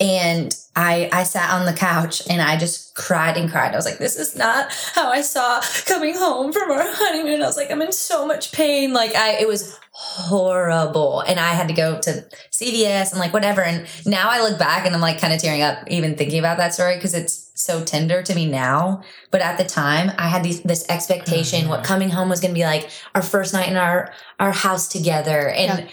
And I I sat on the couch and I just cried and cried. I was like, this is not how I saw coming home from our *laughs* honeymoon. I was like, I'm in so much pain. Like I it was horrible. And I had to go to CVS and like whatever. And now I look back and I'm like kind of tearing up even thinking about that story because it's so tender to me now. But at the time I had these, this expectation, what mm-hmm. coming home was going to be like our first night in our, our house together. And yep.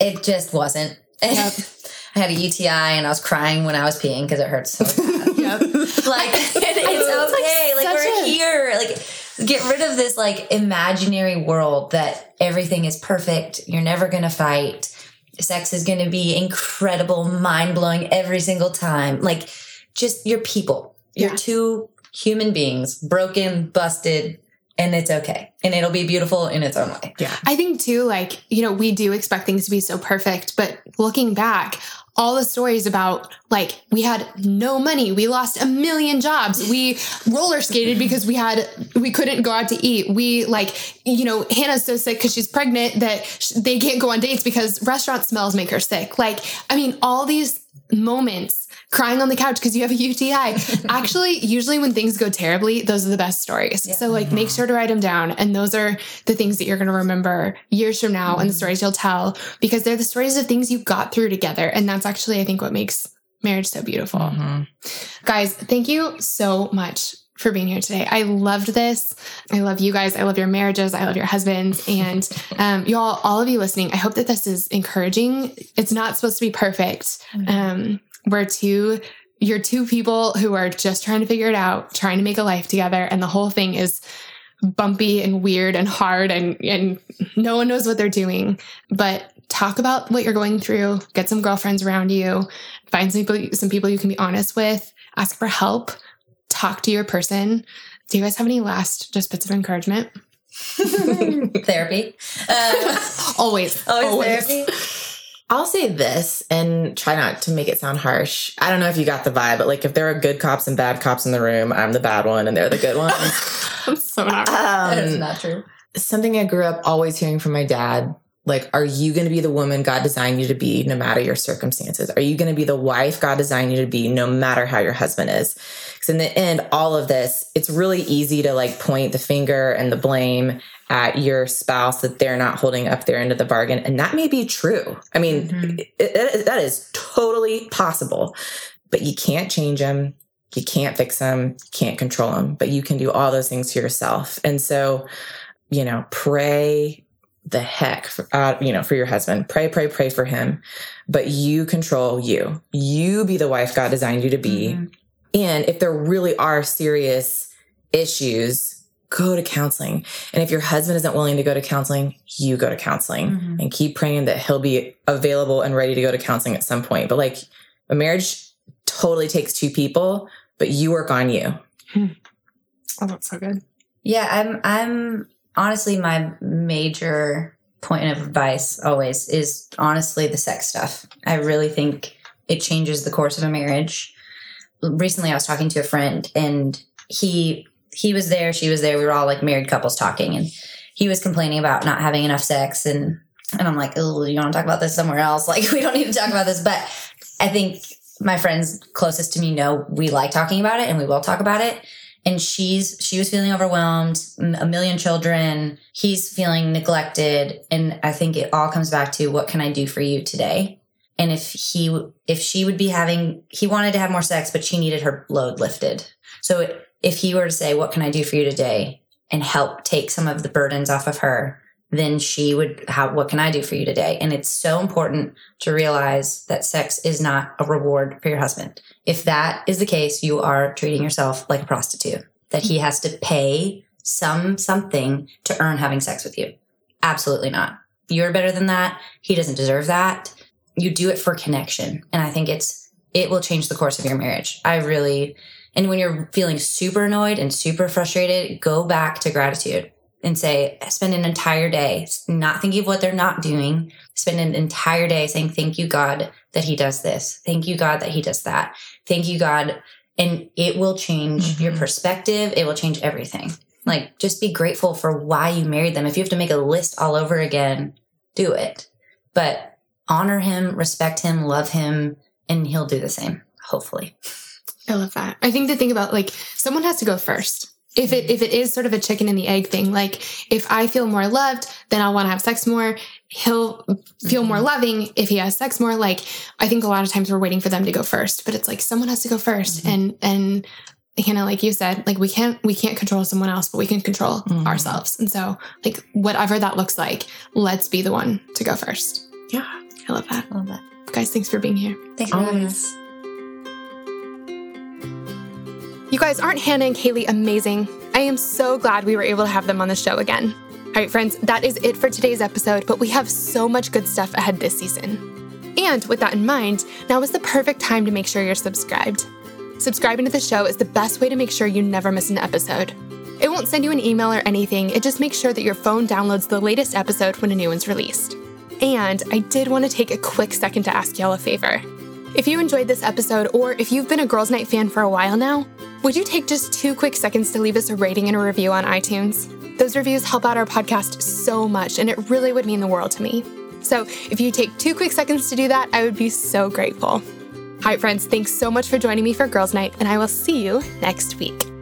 it just wasn't. Yep. *laughs* I had a UTI and I was crying when I was peeing because it hurts so bad. *laughs* yep. Like *laughs* it's *laughs* okay. Like, like we're a- here. Like get rid of this like imaginary world that everything is perfect. You're never gonna fight. Sex is gonna be incredible, mind blowing every single time. Like just you're people. You're yeah. two human beings, broken, busted, and it's okay. And it'll be beautiful in its own way. Yeah. I think too, like, you know, we do expect things to be so perfect, but looking back, all the stories about like we had no money. We lost a million jobs. We roller skated because we had we couldn't go out to eat. We like you know hanna's so sick because she's pregnant that they can't go on dates because restaurant smells make her sick. Like i mean all these moments crying on the couch because you have a UTI. *laughs* Actually, usually when things go terribly, those are the best stories. Yeah. So like make sure to write them down. And those are the things that you're going to remember years from now mm-hmm. and the stories you'll tell because they're the stories of things you got through together. And that's actually, I think, what makes marriage so beautiful. Mm-hmm. Guys, thank you so much for being here today. I loved this. I love you guys. I love your marriages. I love your husbands. And *laughs* um, y'all, all of you listening, I hope that this is encouraging. It's not supposed to be perfect. Mm-hmm. Um, we're two you're two people who are just trying to figure it out, trying to make a life together, and the whole thing is bumpy and weird and hard and and no one knows what they're doing. But talk about what you're going through, get some girlfriends around you, find some people some people you can be honest with, ask for help, talk to your person. Do you guys have any last just bits of encouragement? *laughs* therapy. Uh, *laughs* always. Always, always therapy. I'll say this and try not to make it sound harsh. I don't know if you got the vibe, but like if there are good cops and bad cops in the room, I'm the bad one and they're the good ones. *laughs* That's so not um, That's not true. Something I grew up always hearing from my dad like, are you going to be the woman God designed you to be no matter your circumstances? Are you going to be the wife God designed you to be no matter how your husband is? Because in the end, all of this, it's really easy to like point the finger and the blame at your spouse that they're not holding up their end of the bargain. And that may be true. I mean, mm-hmm. it, it, that is totally possible, but you can't change them. You can't fix them. Can't control them, but you can do all those things to yourself. And so, you know, pray, the heck, for, uh, you know, for your husband. Pray, pray, pray for him. But you control you. You be the wife God designed you to be. Mm-hmm. And if there really are serious issues, go to counseling. And if your husband isn't willing to go to counseling, you go to counseling mm-hmm. and keep praying that he'll be available and ready to go to counseling at some point. But like a marriage totally takes two people, but you work on you. Hmm. Oh, that's so good. Yeah, I'm I'm honestly my major point of advice always is honestly the sex stuff. I really think it changes the course of a marriage. Recently I was talking to a friend and he he was there, she was there, we were all like married couples talking and he was complaining about not having enough sex and and I'm like, oh, you want to talk about this somewhere else? *laughs* Like, we don't need to talk about this. But I think my friends closest to me know we like talking about it and we will talk about it and she's she was feeling overwhelmed a million children he's feeling neglected and i think it all comes back to what can i do for you today and if he if she would be having he wanted to have more sex but she needed her load lifted so if he were to say what can i do for you today? and help take some of the burdens off of her then she would how what can i do for you today? And it's so important to realize that sex is not a reward for your husband. If that is the case you are treating yourself like a prostitute that he has to pay some something to earn having sex with you. Absolutely not. You're better than that. He doesn't deserve that. You do it for connection. And i think it's it will change the course of your marriage. I really and when you're feeling super annoyed and super frustrated go back to gratitude and say, spend an entire day not thinking of what they're not doing, spend an entire day saying, thank you, God, that he does this. Thank you, God, that he does that. Thank you, God. And it will change mm-hmm. your perspective. It will change everything. Like just be grateful for why you married them. If you have to make a list all over again, do it. But honor him, respect him, love him, and he'll do the same, hopefully. I love that. I think the thing about like someone has to go first if it if it is sort of a chicken and the egg thing like if i feel more loved then i'll want to have sex more he'll feel mm-hmm. more loving if he has sex more like i think a lot of times we're waiting for them to go first but it's like someone has to go 1st mm-hmm. and and Hanna, like you said, like we can't we can't control someone else, but we can control mm-hmm. ourselves. And so, like whatever that looks like, let's be the one to go first. Yeah, I love that. I love that, guys. Thanks for being here. Thanks for having us. You guys, aren't Hanna and Kailey amazing? I am so glad we were able to have them on the show again. All right, friends, that is it for today's episode, but we have so much good stuff ahead this season. And with that in mind, now is the perfect time to make sure you're subscribed. Subscribing to the show is the best way to make sure you never miss an episode. It won't send you an email or anything, it just makes sure that your phone downloads the latest episode when a new one's released. And I did want to take a quick second to ask y'all a favor. If you enjoyed this episode, or if you've been a Girls Night fan for a while now, would you take just two quick seconds to leave us a rating and a review on iTunes? Those reviews help out our podcast so much, and it really would mean the world to me. So if you take two quick seconds to do that, I would be so grateful. Hi, friends, thanks so much for joining me for Girls Night, and I will see you next week.